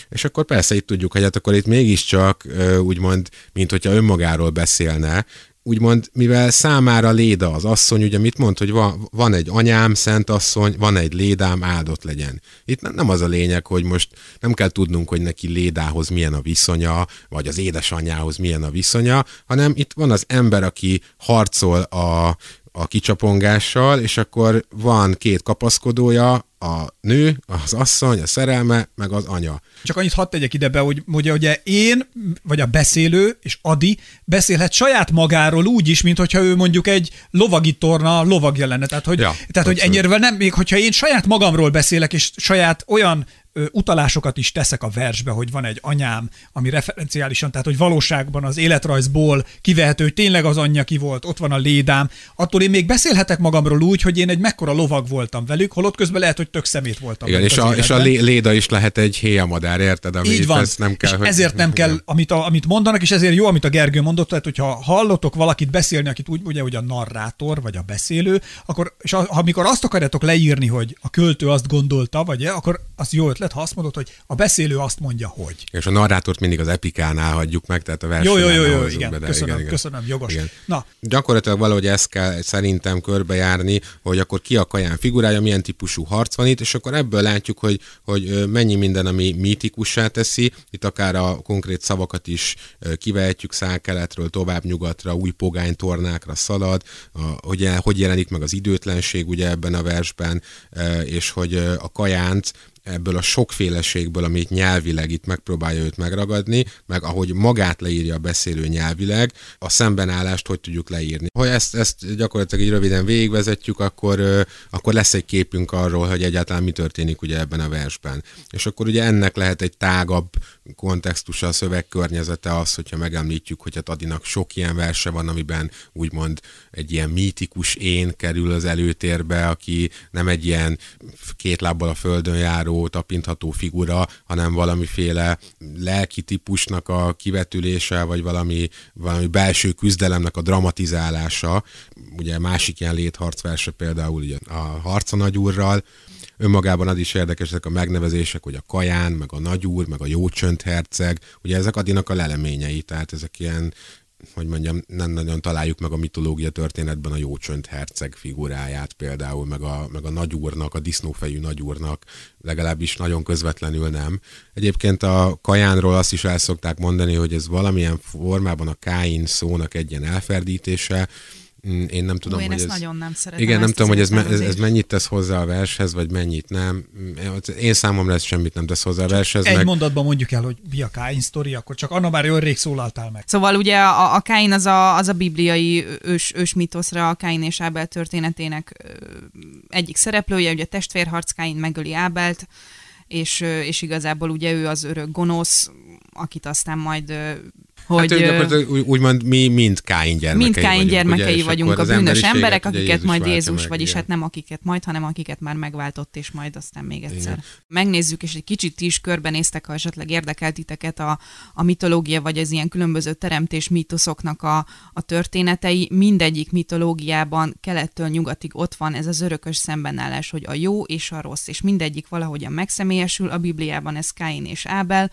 És akkor persze itt tudjuk, hogy hát akkor itt mégiscsak úgymond, mint hogyha önmagáról beszélne, úgymond, mivel számára Léda az asszony, ugye mit mond, hogy van, van egy anyám, szent asszony, van egy Lédám, áldott legyen. Itt nem, az a lényeg, hogy most nem kell tudnunk, hogy neki Lédához milyen a viszonya, vagy az édesanyjához milyen a viszonya, hanem itt van az ember, aki harcol a, a kicsapongással, és akkor van két kapaszkodója, a nő, az asszony, a szerelme, meg az anya. Csak annyit hadd tegyek ide be, hogy ugye, ugye én, vagy a beszélő, és Adi beszélhet saját magáról úgy is, mint hogyha ő mondjuk egy lovagi torna lovagja lenne. Tehát, hogy, ja, tehát, hogy ennyire nem, még hogyha én saját magamról beszélek, és saját olyan utalásokat is teszek a versbe, hogy van egy anyám, ami referenciálisan, tehát hogy valóságban az életrajzból kivehető, hogy tényleg az anyja ki volt, ott van a lédám, attól én még beszélhetek magamról úgy, hogy én egy mekkora lovag voltam velük, holott közben lehet, hogy tök szemét voltam. Igen, és a, és a léda is lehet egy héjamadár, érted? Ami Így van, ezt nem kell, és hogy... ezért nem kell, amit, a, amit mondanak, és ezért jó, amit a Gergő mondott, tehát hogyha hallotok valakit beszélni, akit úgy, ugye, hogy a narrátor, vagy a beszélő, akkor, és a, amikor azt akarjátok leírni, hogy a költő azt gondolta, vagy akkor az jó ötlet, ha azt mondod, hogy a beszélő azt mondja, hogy. És a narrátort mindig az epikánál hagyjuk meg, tehát a versenyen. Jó, jó, jó, jó igen, be, köszönöm, igen, köszönöm, jogos. Igen. Na. Gyakorlatilag valahogy ezt kell szerintem körbejárni, hogy akkor ki a kaján figurája, milyen típusú harc van itt, és akkor ebből látjuk, hogy, hogy mennyi minden, ami mítikussá teszi, itt akár a konkrét szavakat is kivehetjük szálkeletről, tovább nyugatra, új pogány tornákra szalad, a, hogy, hogy jelenik meg az időtlenség ugye ebben a versben, és hogy a kajánt ebből a sokféleségből, amit nyelvileg itt megpróbálja őt megragadni, meg ahogy magát leírja a beszélő nyelvileg, a szembenállást hogy tudjuk leírni. Ha ezt, ezt gyakorlatilag így röviden végigvezetjük, akkor, akkor lesz egy képünk arról, hogy egyáltalán mi történik ugye ebben a versben. És akkor ugye ennek lehet egy tágabb kontextusa, a szövegkörnyezete az, hogyha megemlítjük, hogy hát Adinak sok ilyen verse van, amiben úgymond egy ilyen mítikus én kerül az előtérbe, aki nem egy ilyen két lábbal a földön járó, tapintható figura, hanem valamiféle lelki típusnak a kivetülése, vagy valami, valami belső küzdelemnek a dramatizálása. Ugye másik ilyen létharcverse például ugye a Harca Nagyúrral, önmagában az is érdekes, ezek a megnevezések, hogy a Kaján, meg a Nagyúr, meg a Jócsönt herceg, ugye ezek Adinak a leleményei, tehát ezek ilyen hogy mondjam, nem nagyon találjuk meg a mitológia történetben a Jócsönt herceg figuráját például, meg a, meg a nagyúrnak, a disznófejű nagyúrnak, legalábbis nagyon közvetlenül nem. Egyébként a kajánról azt is el szokták mondani, hogy ez valamilyen formában a káin szónak egy ilyen elferdítése, én nem tudom, Ó, én hogy ezt ez... nagyon nem szeretem. Igen, nem tudom, hogy ez, me, ez, ez mennyit tesz hozzá a vershez, vagy mennyit nem. Én számomra ez semmit nem tesz hozzá a vershez. Egy meg... mondatban mondjuk el, hogy mi a Káin sztori, akkor csak Anna már olyan rég szólaltál meg. Szóval ugye a, a Káin az a, az a bibliai ős, ős mitoszra, a Káin és Ábel történetének egyik szereplője, ugye testvérharc Káin megöli Ábelt, és, és igazából ugye ő az örök gonosz, akit aztán majd hogy, hát, hogy úgymond mi mind Káin gyermekei Mind Káin gyermekei ugye, vagyunk, a bűnös emberek, akiket Jézus majd Jézus, meg, vagyis igen. hát nem akiket majd, hanem akiket már megváltott, és majd aztán még egyszer. Igen. Megnézzük, és egy kicsit is körbenéztek, ha esetleg érdekelt titeket a, a mitológia, vagy az ilyen különböző teremtés mítoszoknak a, a történetei. Mindegyik mitológiában kelettől nyugatig ott van ez az örökös szembenállás, hogy a jó és a rossz, és mindegyik valahogyan megszemélyesül. A Bibliában ez Káin és Ábel,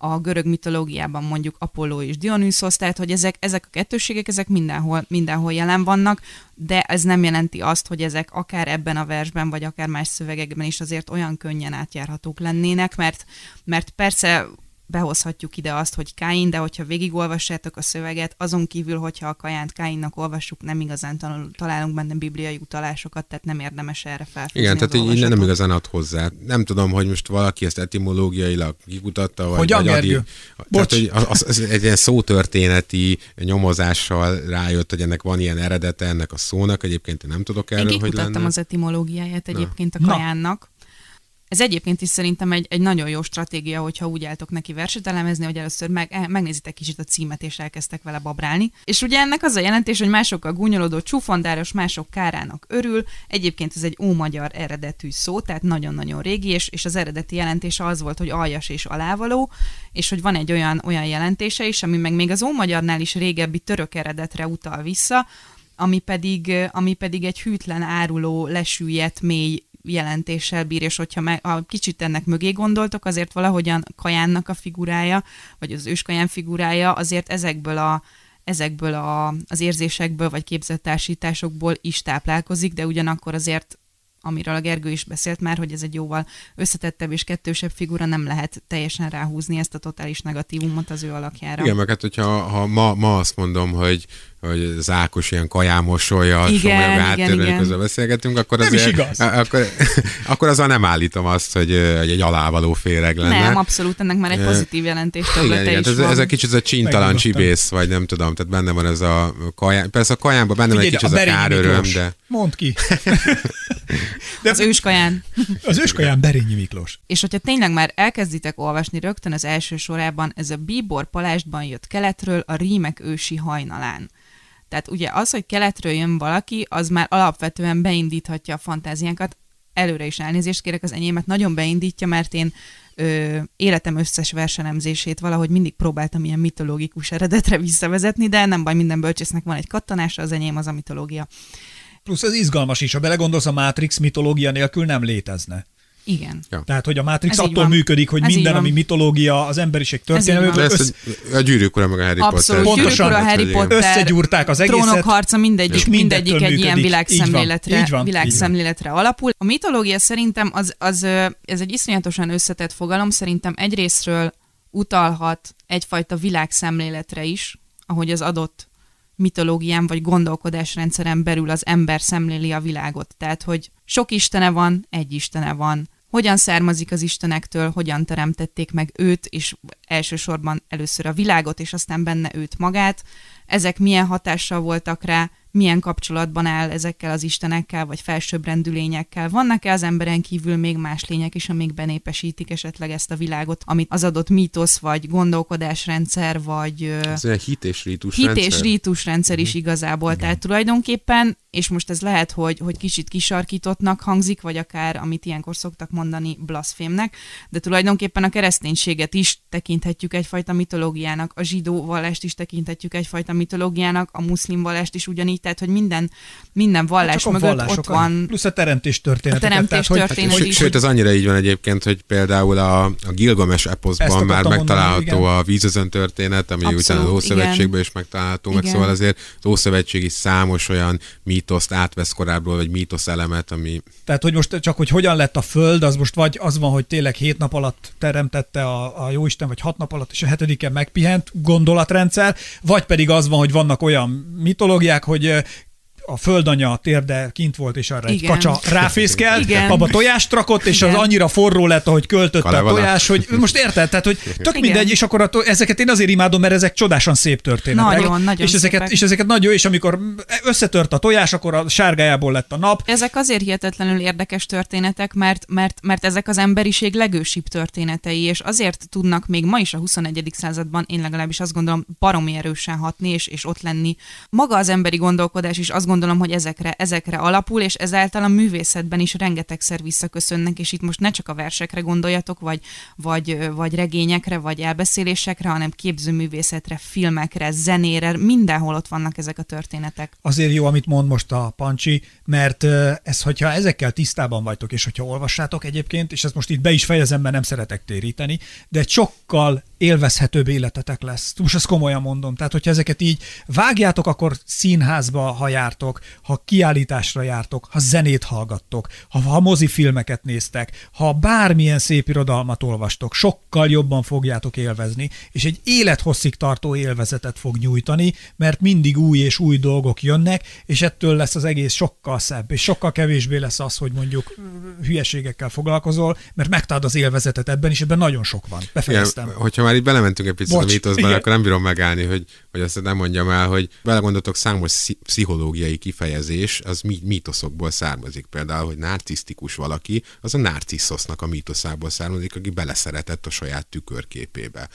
a görög mitológiában mondjuk Apollo és Dionysos, tehát hogy ezek, ezek a kettőségek, ezek mindenhol, mindenhol jelen vannak, de ez nem jelenti azt, hogy ezek akár ebben a versben, vagy akár más szövegekben is azért olyan könnyen átjárhatók lennének, mert, mert persze behozhatjuk ide azt, hogy Káin, de hogyha végigolvassátok a szöveget, azon kívül, hogyha a Kajánt Káinnak olvassuk, nem igazán tanul, találunk benne bibliai utalásokat, tehát nem érdemes erre felfogni. Igen, tehát így nem igazán ad hozzá. Nem tudom, hogy most valaki ezt etimológiailag kikutatta, vagy, Hogyan, vagy adi, tehát, hogy az, az, egy ilyen szótörténeti nyomozással rájött, hogy ennek van ilyen eredete ennek a szónak, egyébként én nem tudok erről, én hogy lenne. az etimológiáját egyébként Na. a kajánnak. Na ez egyébként is szerintem egy, egy nagyon jó stratégia, hogyha úgy álltok neki verset elemezni, hogy először meg, eh, megnézitek kicsit a címet, és elkezdtek vele babrálni. És ugye ennek az a jelentés, hogy másokkal gúnyolódó csúfondáros, mások kárának örül. Egyébként ez egy ómagyar eredetű szó, tehát nagyon-nagyon régi, és, és az eredeti jelentése az volt, hogy aljas és alávaló, és hogy van egy olyan, olyan jelentése is, ami meg még az ómagyarnál is régebbi török eredetre utal vissza, ami pedig, ami pedig egy hűtlen áruló, lesüllyedt, mély jelentéssel bír, és hogyha meg, a kicsit ennek mögé gondoltok, azért valahogyan Kajánnak a figurája, vagy az őskaján figurája azért ezekből a ezekből a, az érzésekből, vagy képzettársításokból is táplálkozik, de ugyanakkor azért amiről a Gergő is beszélt már, hogy ez egy jóval összetettebb és kettősebb figura, nem lehet teljesen ráhúzni ezt a totális negatívumot az ő alakjára. Igen, meg hát hogyha ha ma, ma azt mondom, hogy hogy az Ákos ilyen kajámosolja, igen, igen, igen. közben beszélgetünk, akkor nem azért, is igaz. Akkor, akkor azzal nem állítom azt, hogy, hogy egy alávaló féreg lenne. Nem, abszolút, ennek már egy pozitív jelentés igen, igen, ez, ez, a kicsit ez a csintalan csibész, vagy nem tudom, tehát benne van ez a kaján, persze a kajánban benne van egy kicsit ez a káröröm, de... Mondd ki. de az őskaján. Az őskaján Berényi Miklós. És hogyha tényleg már elkezditek olvasni rögtön az első sorában, ez a Bíbor Palástban jött keletről a rímek ősi hajnalán. Tehát ugye az, hogy keletről jön valaki, az már alapvetően beindíthatja a fantáziánkat. Előre is elnézést kérek, az enyémet nagyon beindítja, mert én ö, életem összes versenemzését valahogy mindig próbáltam ilyen mitológikus eredetre visszavezetni, de nem baj, minden bölcsésznek van egy kattanása, az enyém az a mitológia. Plusz ez izgalmas is, ha belegondolsz, a Matrix mitológia nélkül nem létezne. Igen. Ja. Tehát, hogy a Matrix Ez attól működik, hogy Ez minden, ami mitológia, az emberiség történelméből. Össze... A gyűrűk ura meg a Harry Abszolút. Potter. Pontosan, a Harry Potter, összegyúrták az egészet. Trónok harca, mindegyik, mindegyik egy működik. ilyen világszemléletre, így van, így van, világszemléletre alapul. A mitológia szerintem az, az, ez egy iszonyatosan összetett fogalom, szerintem egyrésztről utalhat egyfajta világszemléletre is, ahogy az adott mitológián vagy gondolkodásrendszeren belül az ember szemléli a világot. Tehát, hogy sok istene van, egy istene van, hogyan származik az istenektől, hogyan teremtették meg őt, és elsősorban először a világot, és aztán benne őt magát, ezek milyen hatással voltak rá, milyen kapcsolatban áll ezekkel az istenekkel, vagy felsőbbrendű lényekkel. Vannak-e az emberen kívül még más lények is, amik benépesítik esetleg ezt a világot, amit az adott mítosz, vagy gondolkodásrendszer, vagy... Ez egy hit és rítus hit rendszer. és rítus rendszer is mhm. igazából. Igen. Tehát tulajdonképpen, és most ez lehet, hogy, hogy kicsit kisarkítottnak hangzik, vagy akár, amit ilyenkor szoktak mondani, blasfémnek, de tulajdonképpen a kereszténységet is tekinthetjük egyfajta mitológiának, a zsidó vallást is tekinthetjük egyfajta mitológiának, a muszlim vallást is ugyanígy, tehát hogy minden, minden vallás hát mögött ott van. Plusz a teremtés történet. A teremtés történet hát, is. Sőt, az annyira így van egyébként, hogy például a, a Gilgames eposzban már megtalálható mondani, a vízözön történet, ami Abszolút, utána az Ószövetségben is megtalálható, igen. meg szóval azért az Ószövetség is számos olyan mítoszt átvesz korábbról, vagy mítosz elemet, ami... Tehát, hogy most csak, hogy hogyan lett a Föld, az most vagy az van, hogy tényleg hét nap alatt teremtette a, a Jóisten, vagy hat nap alatt, és a hetediken megpihent gondolatrendszer, vagy pedig az van, hogy vannak olyan mitológiák, hogy Yeah. A földanya térde kint volt, és arra Igen. egy kacsa ráfészkelt, Igen. abba tojást rakott, és Igen. az annyira forró lett, ahogy költötte Kalevana. a tojás, hogy most érted, tehát hogy tök Igen. mindegy, és akkor a to- ezeket én azért imádom, mert ezek csodásan szép történetek. Nagyon, nagyon és ezeket, és ezeket nagyon és amikor összetört a tojás, akkor a sárgájából lett a nap. Ezek azért hihetetlenül érdekes történetek, mert, mert, mert ezek az emberiség legősibb történetei, és azért tudnak még ma is a 21. században, én legalábbis azt gondolom, baromi erősen hatni, és, és ott lenni. Maga az emberi gondolkodás is azt gondolom, hogy ezekre, ezekre alapul, és ezáltal a művészetben is rengetegszer visszaköszönnek, és itt most ne csak a versekre gondoljatok, vagy, vagy, vagy regényekre, vagy elbeszélésekre, hanem képzőművészetre, filmekre, zenére, mindenhol ott vannak ezek a történetek. Azért jó, amit mond most a Pancsi, mert ez, hogyha ezekkel tisztában vagytok, és hogyha olvassátok egyébként, és ezt most itt be is fejezem, mert nem szeretek téríteni, de sokkal élvezhetőbb életetek lesz. Most ezt komolyan mondom. Tehát, hogyha ezeket így vágjátok, akkor színházba, ha jártok, ha kiállításra jártok, ha zenét hallgattok, ha, ha mozifilmeket néztek, ha bármilyen szép irodalmat olvastok, sokkal jobban fogjátok élvezni, és egy élethosszig tartó élvezetet fog nyújtani, mert mindig új és új dolgok jönnek, és ettől lesz az egész sokkal szebb, és sokkal kevésbé lesz az, hogy mondjuk hülyeségekkel foglalkozol, mert megtalálod az élvezetet ebben, és ebben nagyon sok van. Befejeztem. Igen, hogyha már itt belementünk egy picit Bocs, a mítoszban, akkor nem bírom megállni, hogy, hogy azt nem mondjam el, hogy belegondoltok számos pszichológiai kifejezés, az mítoszokból származik. Például, hogy narcisztikus valaki, az a narciszosznak a mítoszából származik, aki beleszeretett a saját tükörképébe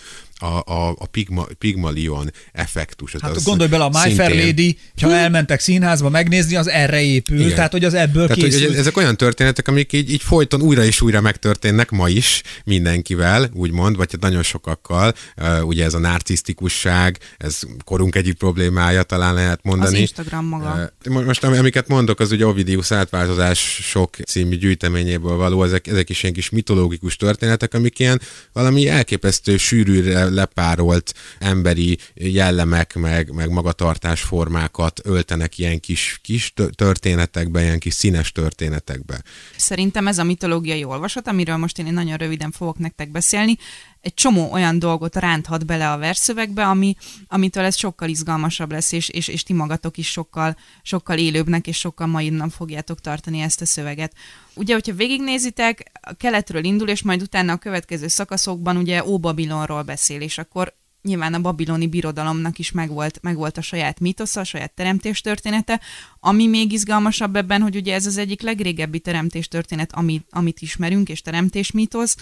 a, a, a Pigma, Pigmalion effektus. Hát az gondolj bele, a My szintén... Fair Lady, ha elmentek színházba megnézni, az erre épül, Igen. tehát hogy az ebből tehát, készül. Hogy ezek olyan történetek, amik így, így folyton újra és újra megtörténnek ma is mindenkivel, úgymond, vagy hát nagyon sokakkal. Ugye ez a narcisztikusság, ez korunk egyik problémája, talán lehet mondani. Az Instagram maga. Most amiket mondok, az ugye Ovidius átváltozás sok című gyűjteményéből való, ezek, ezek is ilyen kis mitológikus történetek, amik ilyen valami elképesztő sűrűre lepárolt emberi jellemek, meg, meg magatartásformákat öltenek ilyen kis, kis történetekbe, ilyen kis színes történetekbe. Szerintem ez a mitológiai olvasat, amiről most én nagyon röviden fogok nektek beszélni, egy csomó olyan dolgot ránthat bele a verszövegbe, ami, amitől ez sokkal izgalmasabb lesz, és, és, és ti magatok is sokkal, sokkal élőbbnek és sokkal maidnak fogjátok tartani ezt a szöveget. Ugye, hogyha végignézitek, a keletről indul, és majd utána a következő szakaszokban ugye Óbabilonról beszél, és akkor nyilván a babiloni birodalomnak is megvolt, megvolt a saját mítosza, a saját teremtéstörténete, ami még izgalmasabb ebben, hogy ugye ez az egyik legrégebbi teremtéstörténet, amit, amit ismerünk, és teremtésmítosz,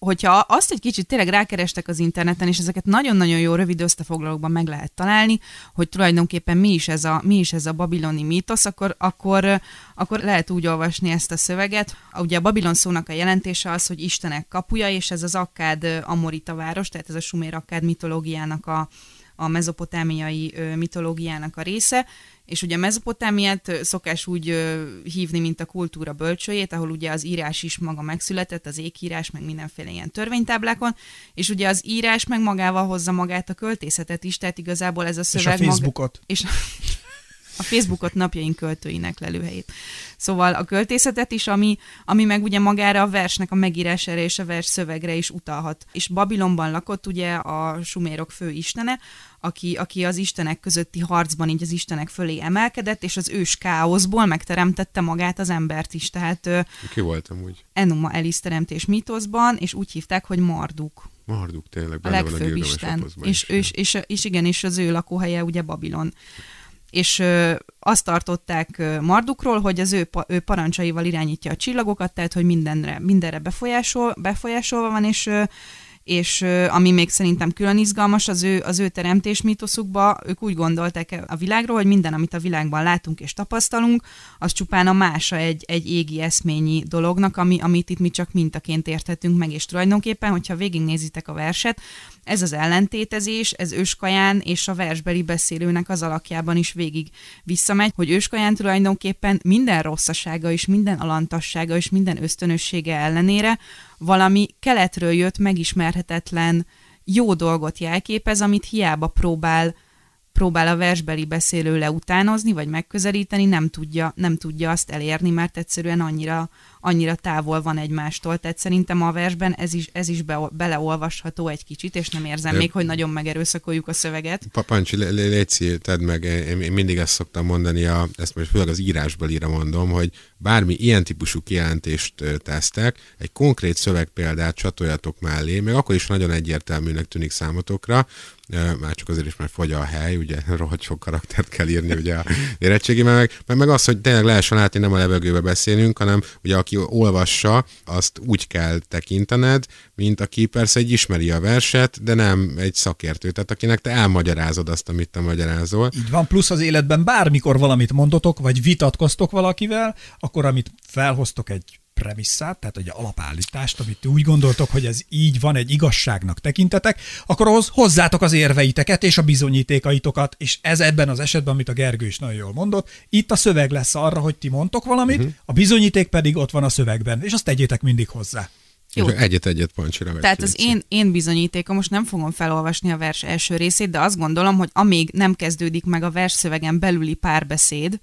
hogyha azt egy kicsit tényleg rákerestek az interneten, és ezeket nagyon-nagyon jó rövid összefoglalókban meg lehet találni, hogy tulajdonképpen mi is ez a, mi is ez a babiloni mítosz, akkor, akkor, akkor lehet úgy olvasni ezt a szöveget. Ugye a Babilon szónak a jelentése az, hogy Istenek kapuja, és ez az akkád Amorita város, tehát ez a sumér akkád mitológiának a, a mezopotámiai mitológiának a része, és ugye a mezopotámiát szokás úgy hívni, mint a kultúra bölcsőjét, ahol ugye az írás is maga megszületett, az ékírás, meg mindenféle ilyen törvénytáblákon, és ugye az írás meg magával hozza magát a költészetet is, tehát igazából ez a szöveg... És a Facebookot. Maga, és a Facebookot napjaink költőinek lelőhelyét. Szóval a költészetet is, ami, ami meg ugye magára a versnek a megírására és a vers szövegre is utalhat. És Babilonban lakott ugye a sumérok fő istene, aki, aki az istenek közötti harcban így az istenek fölé emelkedett, és az ős káoszból megteremtette magát az embert is. Tehát Ki voltam úgy? Enuma Elis teremtés mítoszban, és úgy hívták, hogy Marduk. Marduk tényleg, a legfőbb a isten. És, és, és, és, igen, és az ő lakóhelye ugye Babilon és azt tartották Mardukról, hogy az ő, ő parancsaival irányítja a csillagokat, tehát hogy mindenre, mindenre befolyásol, befolyásolva van, és és ami még szerintem külön izgalmas, az ő, az ő teremtés mítoszukba, ők úgy gondolták a világról, hogy minden, amit a világban látunk és tapasztalunk, az csupán a mása egy, egy égi eszményi dolognak, ami, amit itt mi csak mintaként érthetünk meg, és tulajdonképpen, hogyha végignézitek a verset, ez az ellentétezés, ez őskaján és a versbeli beszélőnek az alakjában is végig visszamegy, hogy őskaján tulajdonképpen minden rosszasága és minden alantassága és minden ösztönössége ellenére valami keletről jött, megismerhetetlen jó dolgot jelképez, amit hiába próbál próbál a versbeli beszélő leutánozni, vagy megközelíteni, nem tudja, nem tudja azt elérni, mert egyszerűen annyira, annyira távol van egymástól. Tehát szerintem a versben ez is, ez is be, beleolvasható egy kicsit, és nem érzem De... még, hogy nagyon megerőszakoljuk a szöveget. Papancsi, légy tedd meg, én mindig ezt szoktam mondani, a, ezt most főleg az írásból íra mondom, hogy bármi ilyen típusú kijelentést tesztek, egy konkrét szövegpéldát csatoljatok mellé, még akkor is nagyon egyértelműnek tűnik számotokra, már csak azért is, mert fogy a hely, ugye rohadt sok karaktert kell írni ugye a érettségi, meg, meg, meg az, hogy tényleg lehessen látni, nem a levegőbe beszélünk, hanem ugye aki olvassa, azt úgy kell tekintened, mint aki persze egy ismeri a verset, de nem egy szakértő, tehát akinek te elmagyarázod azt, amit te magyarázol. Így van, plusz az életben bármikor valamit mondotok, vagy vitatkoztok valakivel, akkor amit felhoztok egy premisszát, tehát egy alapállítást, amit úgy gondoltok, hogy ez így van, egy igazságnak tekintetek, akkor ahhoz hozzátok az érveiteket és a bizonyítékaitokat, és ez ebben az esetben, amit a Gergő is nagyon jól mondott, itt a szöveg lesz arra, hogy ti mondtok valamit, uh-huh. a bizonyíték pedig ott van a szövegben, és azt tegyétek mindig hozzá. Jó. Egyet-egyet pancsira. Tehát az én, én bizonyítékom, most nem fogom felolvasni a vers első részét, de azt gondolom, hogy amíg nem kezdődik meg a vers szövegen belüli párbeszéd,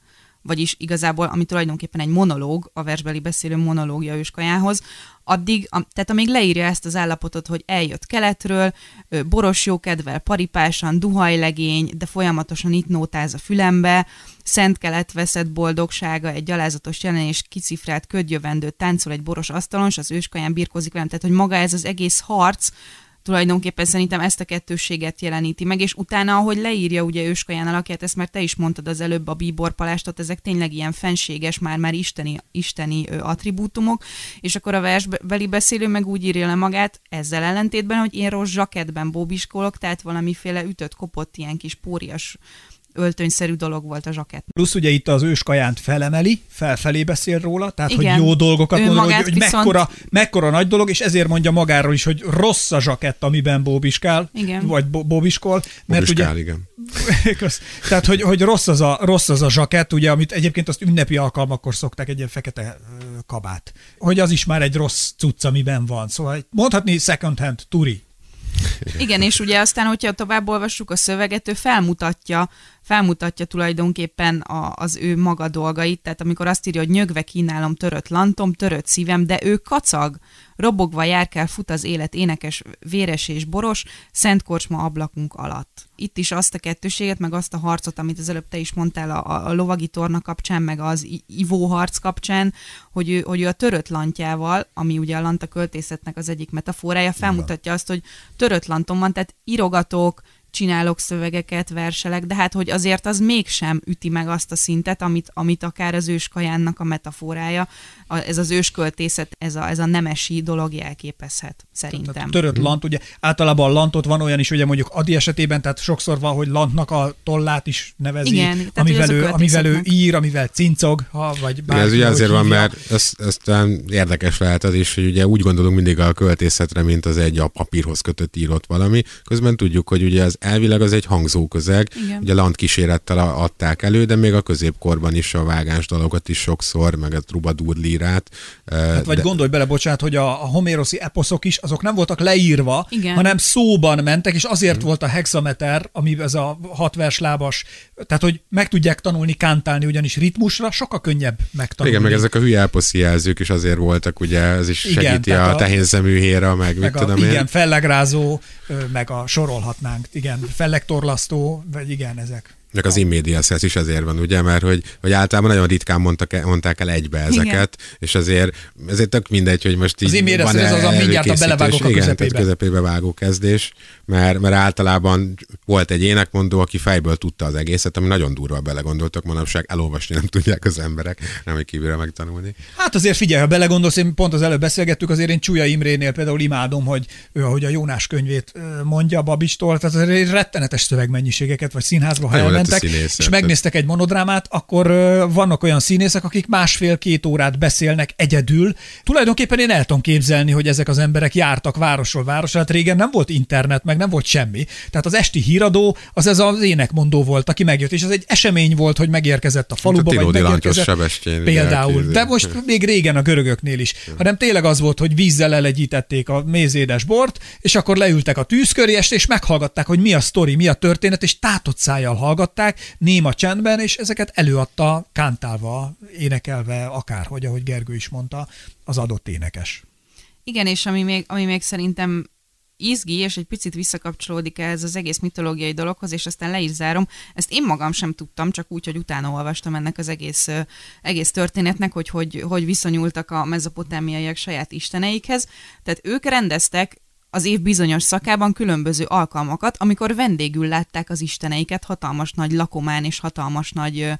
vagyis igazából, ami tulajdonképpen egy monológ, a versbeli beszélő monológia őskajához, addig, tehát amíg leírja ezt az állapotot, hogy eljött keletről, boros jókedvel, paripásan, duhajlegény, de folyamatosan itt nótáz a fülembe, szent kelet veszett boldogsága, egy gyalázatos jelenés, kicifrált ködjövendő táncol egy boros asztalon, és az őskaján birkózik velem, tehát hogy maga ez az egész harc, tulajdonképpen szerintem ezt a kettősséget jeleníti meg, és utána, ahogy leírja ugye őskaján alakját, ezt mert te is mondtad az előbb a bíborpalástot, ezek tényleg ilyen fenséges, már-már isteni, isteni attribútumok, és akkor a versbeli beszélő meg úgy írja le magát ezzel ellentétben, hogy én rossz zsaketben bóbiskolok, tehát valamiféle ütött, kopott ilyen kis pórias öltönyszerű dolog volt a zsakett. Plusz ugye itt az őskajánt felemeli, felfelé beszél róla, tehát Igen. hogy jó dolgokat mond, hogy, hogy viszont... mekkora, mekkora nagy dolog, és ezért mondja magáról is, hogy rossz a zsakett, amiben bóbiskál, igen. vagy bóbiskol. Mert bóbiskál, ugye, igen. tehát, hogy, hogy rossz, az a, rossz az a zsakett, ugye, amit egyébként azt ünnepi alkalmakkor szokták, egy ilyen fekete kabát. Hogy az is már egy rossz cucc, amiben van. Szóval mondhatni second hand turi. Igen, és ugye aztán, hogyha tovább olvassuk a szöveget, ő felmutatja, felmutatja tulajdonképpen a, az ő maga dolgait, tehát amikor azt írja, hogy nyögve kínálom törött lantom, törött szívem, de ő kacag, robogva járkál, fut az élet énekes, véres és boros, szent korcsma ablakunk alatt. Itt is azt a kettőséget, meg azt a harcot, amit az előbb te is mondtál a, a lovagi torna kapcsán, meg az ivóharc kapcsán, hogy ő, hogy ő a törött lantjával, ami ugye a lanta költészetnek az egyik metaforája, felmutatja azt, hogy törött lantom van, tehát írogatók, csinálok szövegeket, verselek, de hát hogy azért az mégsem üti meg azt a szintet, amit, amit akár az őskajánnak a metaforája, a, ez az ősköltészet, ez a, ez a nemesi dolog jelképezhet, szerintem. Tehát törött lant, ugye? Általában a lantot van olyan is, ugye mondjuk Adi esetében, tehát sokszor van, hogy lantnak a tollát is nevezi, Igen, amivel, ő, amivel ő ír, amivel cincog, ha, vagy bárki, Ez ugye azért van, mert ez, ez érdekes lehet az is, hogy ugye úgy gondolunk mindig a költészetre, mint az egy a papírhoz kötött írott valami, közben tudjuk, hogy ugye az elvileg az egy hangzóközeg, Igen. ugye lant kísérettel adták elő, de még a középkorban is a vágáns dalokat is sokszor, meg a trubadur lírát. Hát vagy de... gondolj bele, bocsánat, hogy a, a homéroszi eposzok is, azok nem voltak leírva, Igen. hanem szóban mentek, és azért hmm. volt a hexameter, ami ez a hat verslábas, tehát hogy meg tudják tanulni kántálni, ugyanis ritmusra sokkal könnyebb megtanulni. Igen, meg ezek a hülye eposzi jelzők is azért voltak, ugye ez is segíti igen, a, a tehénzeműhéra, meg, meg mit a, tudom Igen, én. fellegrázó, meg a sorolhatnánk, igen, fellektorlasztó, vagy igen, ezek. Meg az immédiaszesz is ezért van, ugye, mert hogy, hogy általában nagyon ritkán mondtak, mondták el egybe ezeket, igen. és azért, ezért tök mindegy, hogy most így az van ez az a mindjárt a belevágok a közepébe. Igen, közepébe vágó kezdés, mert, mert általában volt egy énekmondó, aki fejből tudta az egészet, ami nagyon durva belegondoltak manapság, elolvasni nem tudják az emberek, nem hogy kívülre megtanulni. Hát azért figyelj, ha belegondolsz, én pont az előbb beszélgettük, azért én Csúlya Imrénél például imádom, hogy ő, ahogy a Jónás könyvét mondja Babistól, tehát azért rettenetes szövegmennyiségeket, vagy színházba, ha elmentek, és megnéztek egy monodrámát, akkor vannak olyan színészek, akik másfél-két órát beszélnek egyedül. Tulajdonképpen én el tudom képzelni, hogy ezek az emberek jártak városról városra, hát régen nem volt internet, meg nem volt semmi. Tehát az esti híradó az ez az énekmondó volt, aki megjött, és ez egy esemény volt, hogy megérkezett a faluba, a vagy megérkezett. Például. De most még régen a görögöknél is. Hanem tényleg az volt, hogy vízzel elegyítették a mézédes bort, és akkor leültek a tűz köré, és meghallgatták, hogy mi a sztori, mi a történet, és tátott szájjal hallgat hallgatták, néma csendben, és ezeket előadta kántálva, énekelve, akárhogy, ahogy Gergő is mondta, az adott énekes. Igen, és ami még, ami még szerintem izgi, és egy picit visszakapcsolódik ez az egész mitológiai dologhoz, és aztán le is zárom. Ezt én magam sem tudtam, csak úgy, hogy utána olvastam ennek az egész, egész történetnek, hogy, hogy hogy viszonyultak a mezopotámiaiak saját isteneikhez. Tehát ők rendeztek az év bizonyos szakában különböző alkalmakat, amikor vendégül látták az isteneiket hatalmas nagy lakomán és hatalmas nagy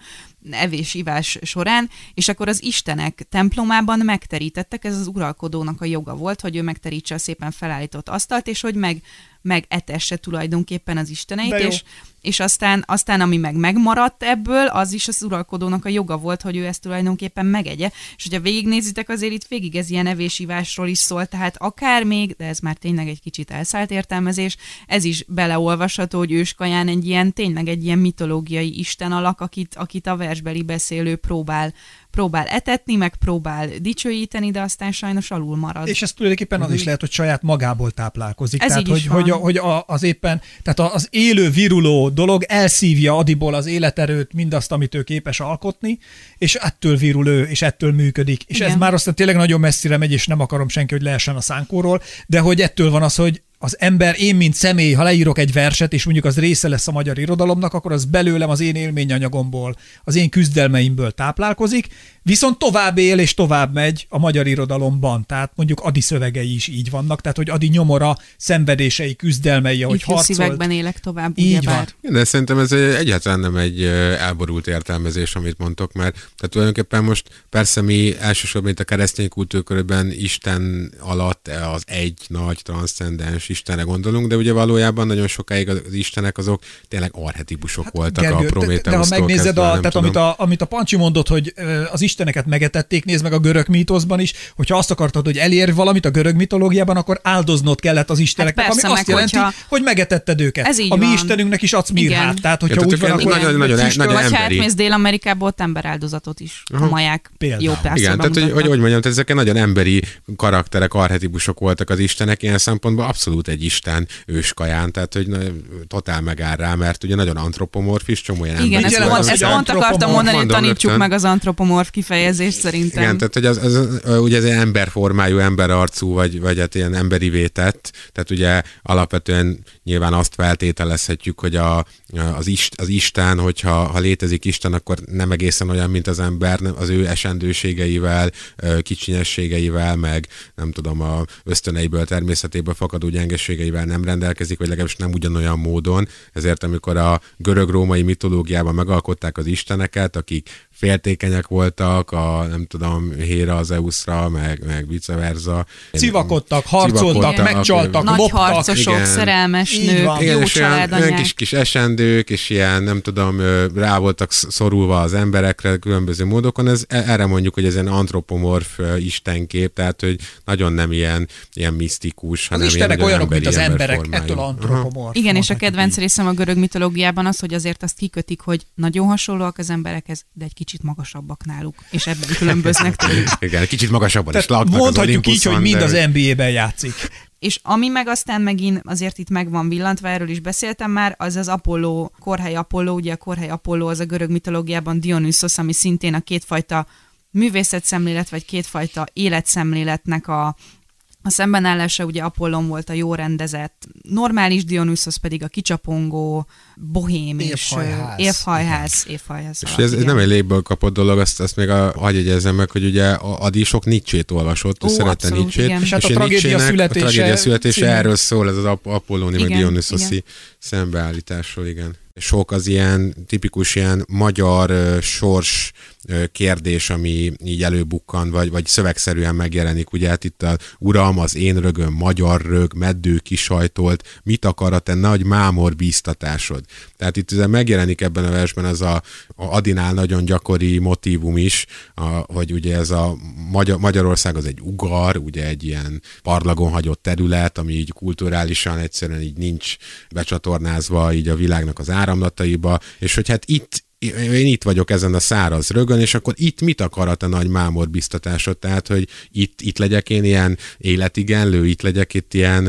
evés-ivás során, és akkor az istenek templomában megterítettek, ez az uralkodónak a joga volt, hogy ő megterítse a szépen felállított asztalt, és hogy meg, megetesse tulajdonképpen az isteneit, és, és aztán, aztán ami meg megmaradt ebből, az is az uralkodónak a joga volt, hogy ő ezt tulajdonképpen megegye. És hogyha végignézitek, azért itt végig ez ilyen evésívásról is szól, tehát akár még, de ez már tényleg egy kicsit elszállt értelmezés, ez is beleolvasható, hogy őskaján egy ilyen, tényleg egy ilyen mitológiai isten alak, akit, akit a versbeli beszélő próbál próbál etetni, meg próbál dicsőíteni, de aztán sajnos alul marad. És ez tulajdonképpen az is lehet, hogy saját magából táplálkozik. Ez tehát, hogy, hogy, hogy az éppen, tehát az élő, viruló dolog elszívja adiból az életerőt, mindazt, amit ő képes alkotni, és ettől virul ő, és ettől működik. És Igen. ez már aztán tényleg nagyon messzire megy, és nem akarom senki, hogy leessen a szánkóról, de hogy ettől van az, hogy az ember, én mint személy, ha leírok egy verset, és mondjuk az része lesz a magyar irodalomnak, akkor az belőlem az én élményanyagomból, az én küzdelmeimből táplálkozik, viszont tovább él és tovább megy a magyar irodalomban. Tehát mondjuk Adi szövegei is így vannak, tehát hogy Adi nyomora, szenvedései, küzdelmei, ahogy harcolt. szívekben élek tovább, így van. De szerintem ez egyáltalán nem egy elborult értelmezés, amit mondtok, mert tehát tulajdonképpen most persze mi elsősorban itt a keresztény kultúrkörben Isten alatt az egy nagy transzcendens Istenre gondolunk, de ugye valójában nagyon sokáig az istenek azok tényleg arhetipusok hát, voltak Gergő, a Prométeusztól De, de ha megnézed, kezdve, a, tehát amit a, amit a Pancsi mondott, hogy az isteneket megetették, nézd meg a görög mítoszban is, hogyha azt akartad, hogy elérj valamit a görög mitológiában, akkor áldoznod kellett az isteneknek, hát persze, ami azt jelenti, hogyha... hogy megetetted őket. Ez így a mi van. istenünknek is adsz mirhát. Tehát, hogyha ja, úgy van, akkor nagyon, nagyon, nagyon Vagy ha átmész Dél-Amerikából, ott emberáldozatot is. A maják jó Igen, tehát hogy, hogy, hogy mondjam, ezek nagyon emberi karakterek, arhetipusok voltak az istenek, ilyen szempontból abszolút abszolút egy isten őskaján, tehát hogy na, totál megáll rá, mert ugye nagyon antropomorfis, csomó ilyen Igen, ezt, pont, ezt pont akartam mondani, hogy tanítsuk rögtön. meg az antropomorf kifejezést szerintem. Igen, tehát hogy az, az, az ugye ez egy emberformájú, emberarcú, vagy, vagy hát ilyen emberi vétett, tehát ugye alapvetően nyilván azt feltételezhetjük, hogy a, az, ist, az Isten, hogyha ha létezik Isten, akkor nem egészen olyan, mint az ember, az ő esendőségeivel, kicsinyességeivel, meg nem tudom, a ösztöneiből, természetéből fakadó gyengeségeivel nem rendelkezik, vagy legalábbis nem ugyanolyan módon. Ezért amikor a görög-római mitológiában megalkották az isteneket, akik féltékenyek voltak, a nem tudom, Héra az Euszra, meg, meg vice versa. Civakodtak, harcoltak, civakodtak, megcsaltak, Nagy loptak. harcosok, igen. szerelmes nők, jó igen, ilyen, kis, kis esendők, és ilyen, nem tudom, rá voltak szorulva az emberekre különböző módokon. Ez, e, erre mondjuk, hogy ez egy antropomorf istenkép, tehát, hogy nagyon nem ilyen, ilyen misztikus, hanem az istenek olyanok, mint az emberek, ettől antropomorf. Igen, és a kedvenc részem a görög mitológiában az, hogy azért azt kikötik, hogy nagyon hasonlóak az emberekhez, de egy kicsit magasabbak náluk, és ebben különböznek tőlük. Igen, kicsit magasabban is laknak Mondhatjuk így, hogy mind az NBA-ben játszik. És ami meg aztán megint azért itt meg van villantva, erről is beszéltem már, az az Apollo, Korhely Apollo, ugye a Korhely Apollo az a görög mitológiában Dionysos, ami szintén a kétfajta művészetszemlélet, vagy kétfajta életszemléletnek a, a szembenállása ugye Apollon volt a jó rendezett, normális Dionysos pedig a kicsapongó, bohém és évhajház. évhajház és ez, ez nem egy légből kapott dolog, azt, azt még a, hagyj egyezzem meg, hogy ugye a Adi sok Nietzsét olvasott, Ó, szerette Nietzsét. És, hát a tragédia születése, a tragédia születése erről szól, ez az Apolloni meg Dionysoszi szembeállításról, igen sok az ilyen tipikus ilyen magyar sors uh, kérdés, ami így előbukkan, vagy, vagy szövegszerűen megjelenik. Ugye hát itt a uram, az én rögöm, magyar rög, meddő kisajtolt, mit akar a te nagy mámor bíztatásod? Tehát itt ugye megjelenik ebben a versben ez a, a Adinál nagyon gyakori motívum is, a, hogy ugye ez a Magyar, Magyarország az egy ugar, ugye egy ilyen parlagon hagyott terület, ami így kulturálisan egyszerűen így nincs becsatornázva így a világnak az áramlataiba, és hogy hát itt én itt vagyok ezen a száraz rögön, és akkor itt mit akar a nagy mámor biztatásod? Tehát, hogy itt, itt legyek én ilyen életigenlő, itt legyek itt ilyen,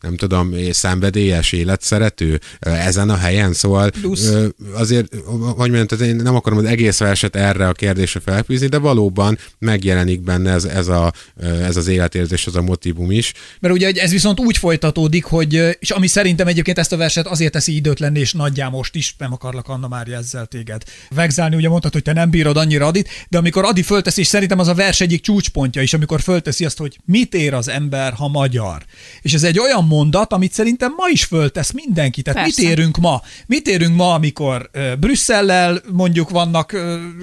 nem tudom, szenvedélyes, életszerető ezen a helyen, szóval Plusz. azért, hogy mondjam, tehát én nem akarom az egész verset erre a kérdésre felfűzni, de valóban megjelenik benne ez, ez, a, ez az életérzés, az a motivum is. Mert ugye ez viszont úgy folytatódik, hogy, és ami szerintem egyébként ezt a verset azért teszi időtlen, és nagyjá most is, nem akarlak Anna Mária ezzel téged vegzálni, ugye mondtad, hogy te nem bírod annyira Adit, de amikor Adi fölteszi, és szerintem az a vers egyik csúcspontja is, amikor fölteszi azt, hogy mit ér az ember, ha magyar. És ez egy olyan mondat, amit szerintem ma is föltesz mindenki. Tehát Persze. mit érünk ma? Mit érünk ma, amikor Brüsszellel mondjuk vannak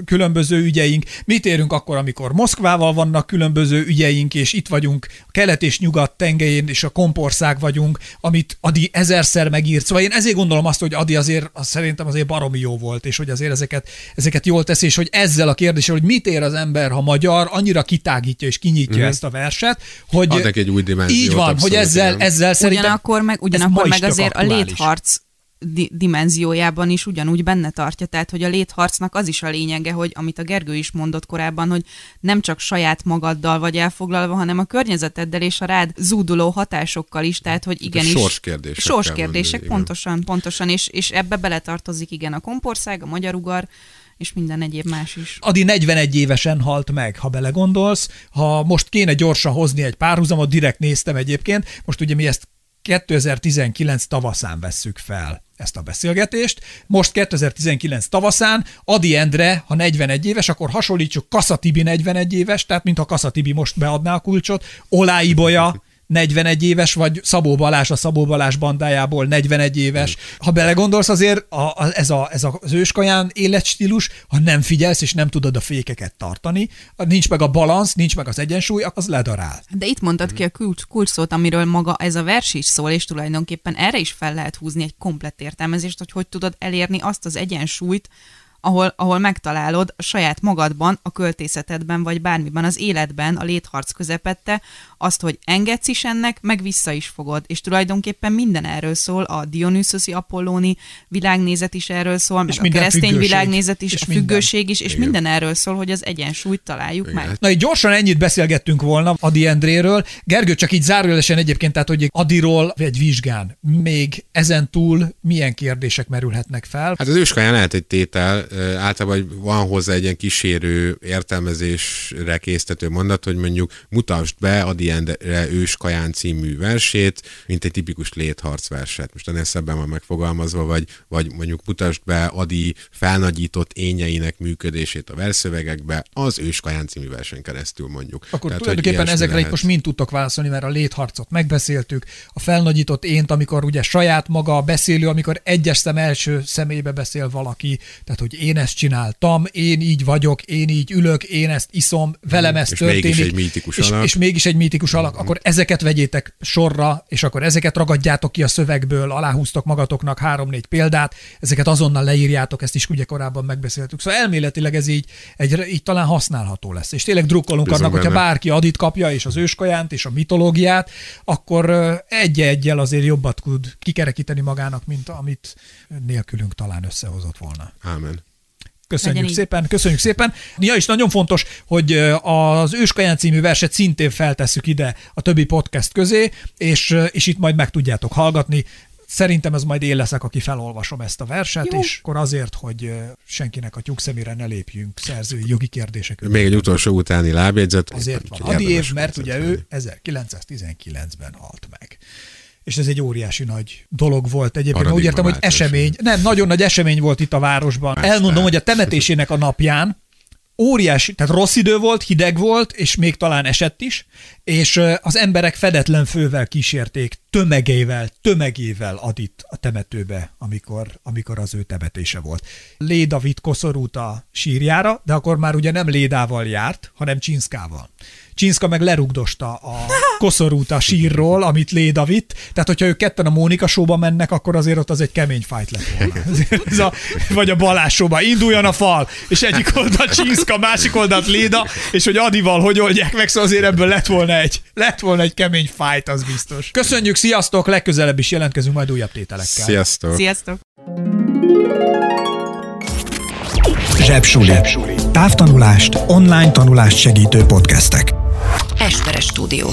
különböző ügyeink? Mit érünk akkor, amikor Moszkvával vannak különböző ügyeink, és itt vagyunk a kelet és nyugat tengelyén, és a kompország vagyunk, amit Adi ezerszer megírt. Szóval én ezért gondolom azt, hogy Adi azért az szerintem azért baromi jó volt, és hogy azért ezeket, ezeket jól teszi, és hogy ezzel a kérdéssel, hogy mit ér az ember, ha magyar, annyira kitágítja és kinyitja mm. ezt a verset, hogy Ad egy új dimenziót. Így van, hogy ezzel, ezzel szerintem ugyanakkor meg, ugyanakkor meg azért aktuális. a létharc di- dimenziójában is ugyanúgy benne tartja, tehát hogy a létharcnak az is a lényege, hogy amit a Gergő is mondott korábban, hogy nem csak saját magaddal vagy elfoglalva, hanem a környezeteddel és a rád zúduló hatásokkal is, tehát hogy igenis... Sorskérdések. Sorskérdések, pontosan, igen. pontosan, és, és ebbe beletartozik igen a kompország, a magyar ugar, és minden egyéb más is. Adi 41 évesen halt meg, ha belegondolsz. Ha most kéne gyorsan hozni egy párhuzamot, direkt néztem egyébként, most ugye mi ezt 2019 tavaszán vesszük fel ezt a beszélgetést. Most 2019 tavaszán Adi Endre, ha 41 éves, akkor hasonlítsuk Kaszatibi 41 éves, tehát mintha Kaszatibi most beadná a kulcsot, Olái Bolya 41 éves, vagy Szabó Balázs a Szabó Balázs bandájából 41 éves. Ha belegondolsz azért, a, a, ez, a, ez az őskaján életstílus, ha nem figyelsz és nem tudod a fékeket tartani, nincs meg a balansz, nincs meg az egyensúly, az ledarál. De itt mondtad ki a kulcs, kulcs szót, amiről maga ez a vers is szól, és tulajdonképpen erre is fel lehet húzni egy komplett értelmezést, hogy hogy tudod elérni azt az egyensúlyt, ahol, ahol megtalálod saját magadban, a költészetedben, vagy bármiben az életben, a létharc közepette, azt, hogy engedsz is ennek, meg vissza is fogod. És tulajdonképpen minden erről szól, a Dionysoszi Apollóni világnézet is erről szól, és meg a keresztény világnézet is, és a függőség is, és Igen. minden erről szól, hogy az egyensúlyt találjuk Igen. meg. Na, így gyorsan ennyit beszélgettünk volna Adi Endréről. Gergő, csak így zárójelesen egyébként, tehát hogy Adiról egy vizsgán még ezen túl milyen kérdések merülhetnek fel? Hát az őskaján lehet egy tétel, általában van hozzá egy ilyen kísérő értelmezésre késztető mondat, hogy mondjuk mutasd be Adi Endre őskaján című versét, mint egy tipikus létharcverset. Most ennél szebben van megfogalmazva, vagy, vagy mondjuk mutasd be Adi felnagyított ényeinek működését a verszövegekbe, az őskaján című versen keresztül mondjuk. Akkor Tehát, tulajdonképpen ezekre lehet... most mind tudtok válaszolni, mert a létharcot megbeszéltük, a felnagyított ént, amikor ugye saját maga a beszélő, amikor egyes szem első szemébe beszél valaki, tehát hogy én ezt csináltam, én így vagyok, én így ülök, én ezt iszom, velem ez és történik. Mégis egy mítikus és, alak. és mégis egy mítikus alak. Mm. Akkor ezeket vegyétek sorra, és akkor ezeket ragadjátok ki a szövegből, aláhúztok magatoknak három-négy példát, ezeket azonnal leírjátok, ezt is ugye korábban megbeszéltük. Szóval elméletileg ez így, egy, így talán használható lesz. És tényleg drukkolunk Bizony annak, benne. hogyha bárki adit kapja, és az őskajánt, és a mitológiát, akkor egy-egyel azért jobbat tud kikerekíteni magának, mint amit nélkülünk talán összehozott volna. Ámen. Köszönjük Legyen szépen, így. köszönjük szépen. Ja, is nagyon fontos, hogy az Őskaján című verset szintén feltesszük ide a többi podcast közé, és, és itt majd meg tudjátok hallgatni. Szerintem ez majd én leszek, aki felolvasom ezt a verset, Jó. és akkor azért, hogy senkinek a tyúkszemére ne lépjünk szerzői jogi kérdések. Még egy utolsó utáni lábjegyzet. Azért van Adi év, mert ugye ő 1919-ben halt meg és ez egy óriási nagy dolog volt egyébként. Úgy értem, hogy esemény, nem, nagyon nagy esemény volt itt a városban. Más Elmondom, hogy a temetésének a napján óriási, tehát rossz idő volt, hideg volt, és még talán esett is, és az emberek fedetlen fővel kísérték, tömegével, tömegével adit a temetőbe, amikor, amikor az ő temetése volt. Lé David koszorút a sírjára, de akkor már ugye nem Lédával járt, hanem Csinszkával. Csinszka meg lerugdosta a koszorút a sírról, amit Léda vitt. Tehát, hogyha ők ketten a Mónika showba mennek, akkor azért ott az egy kemény fájt lett volna. Ez a, vagy a Balázs showba. Induljon a fal, és egyik oldalt Csinszka, másik oldalt Léda, és hogy Adival hogy oldják meg, szóval azért ebből lett volna egy, lett volna egy kemény fájt, az biztos. Köszönjük, sziasztok, legközelebb is jelentkezünk majd újabb tételekkel. Sziasztok. Sziasztok. Zsebsuli. Zsebsuli. Távtanulást, online tanulást segítő podcastek. Esperes stúdió.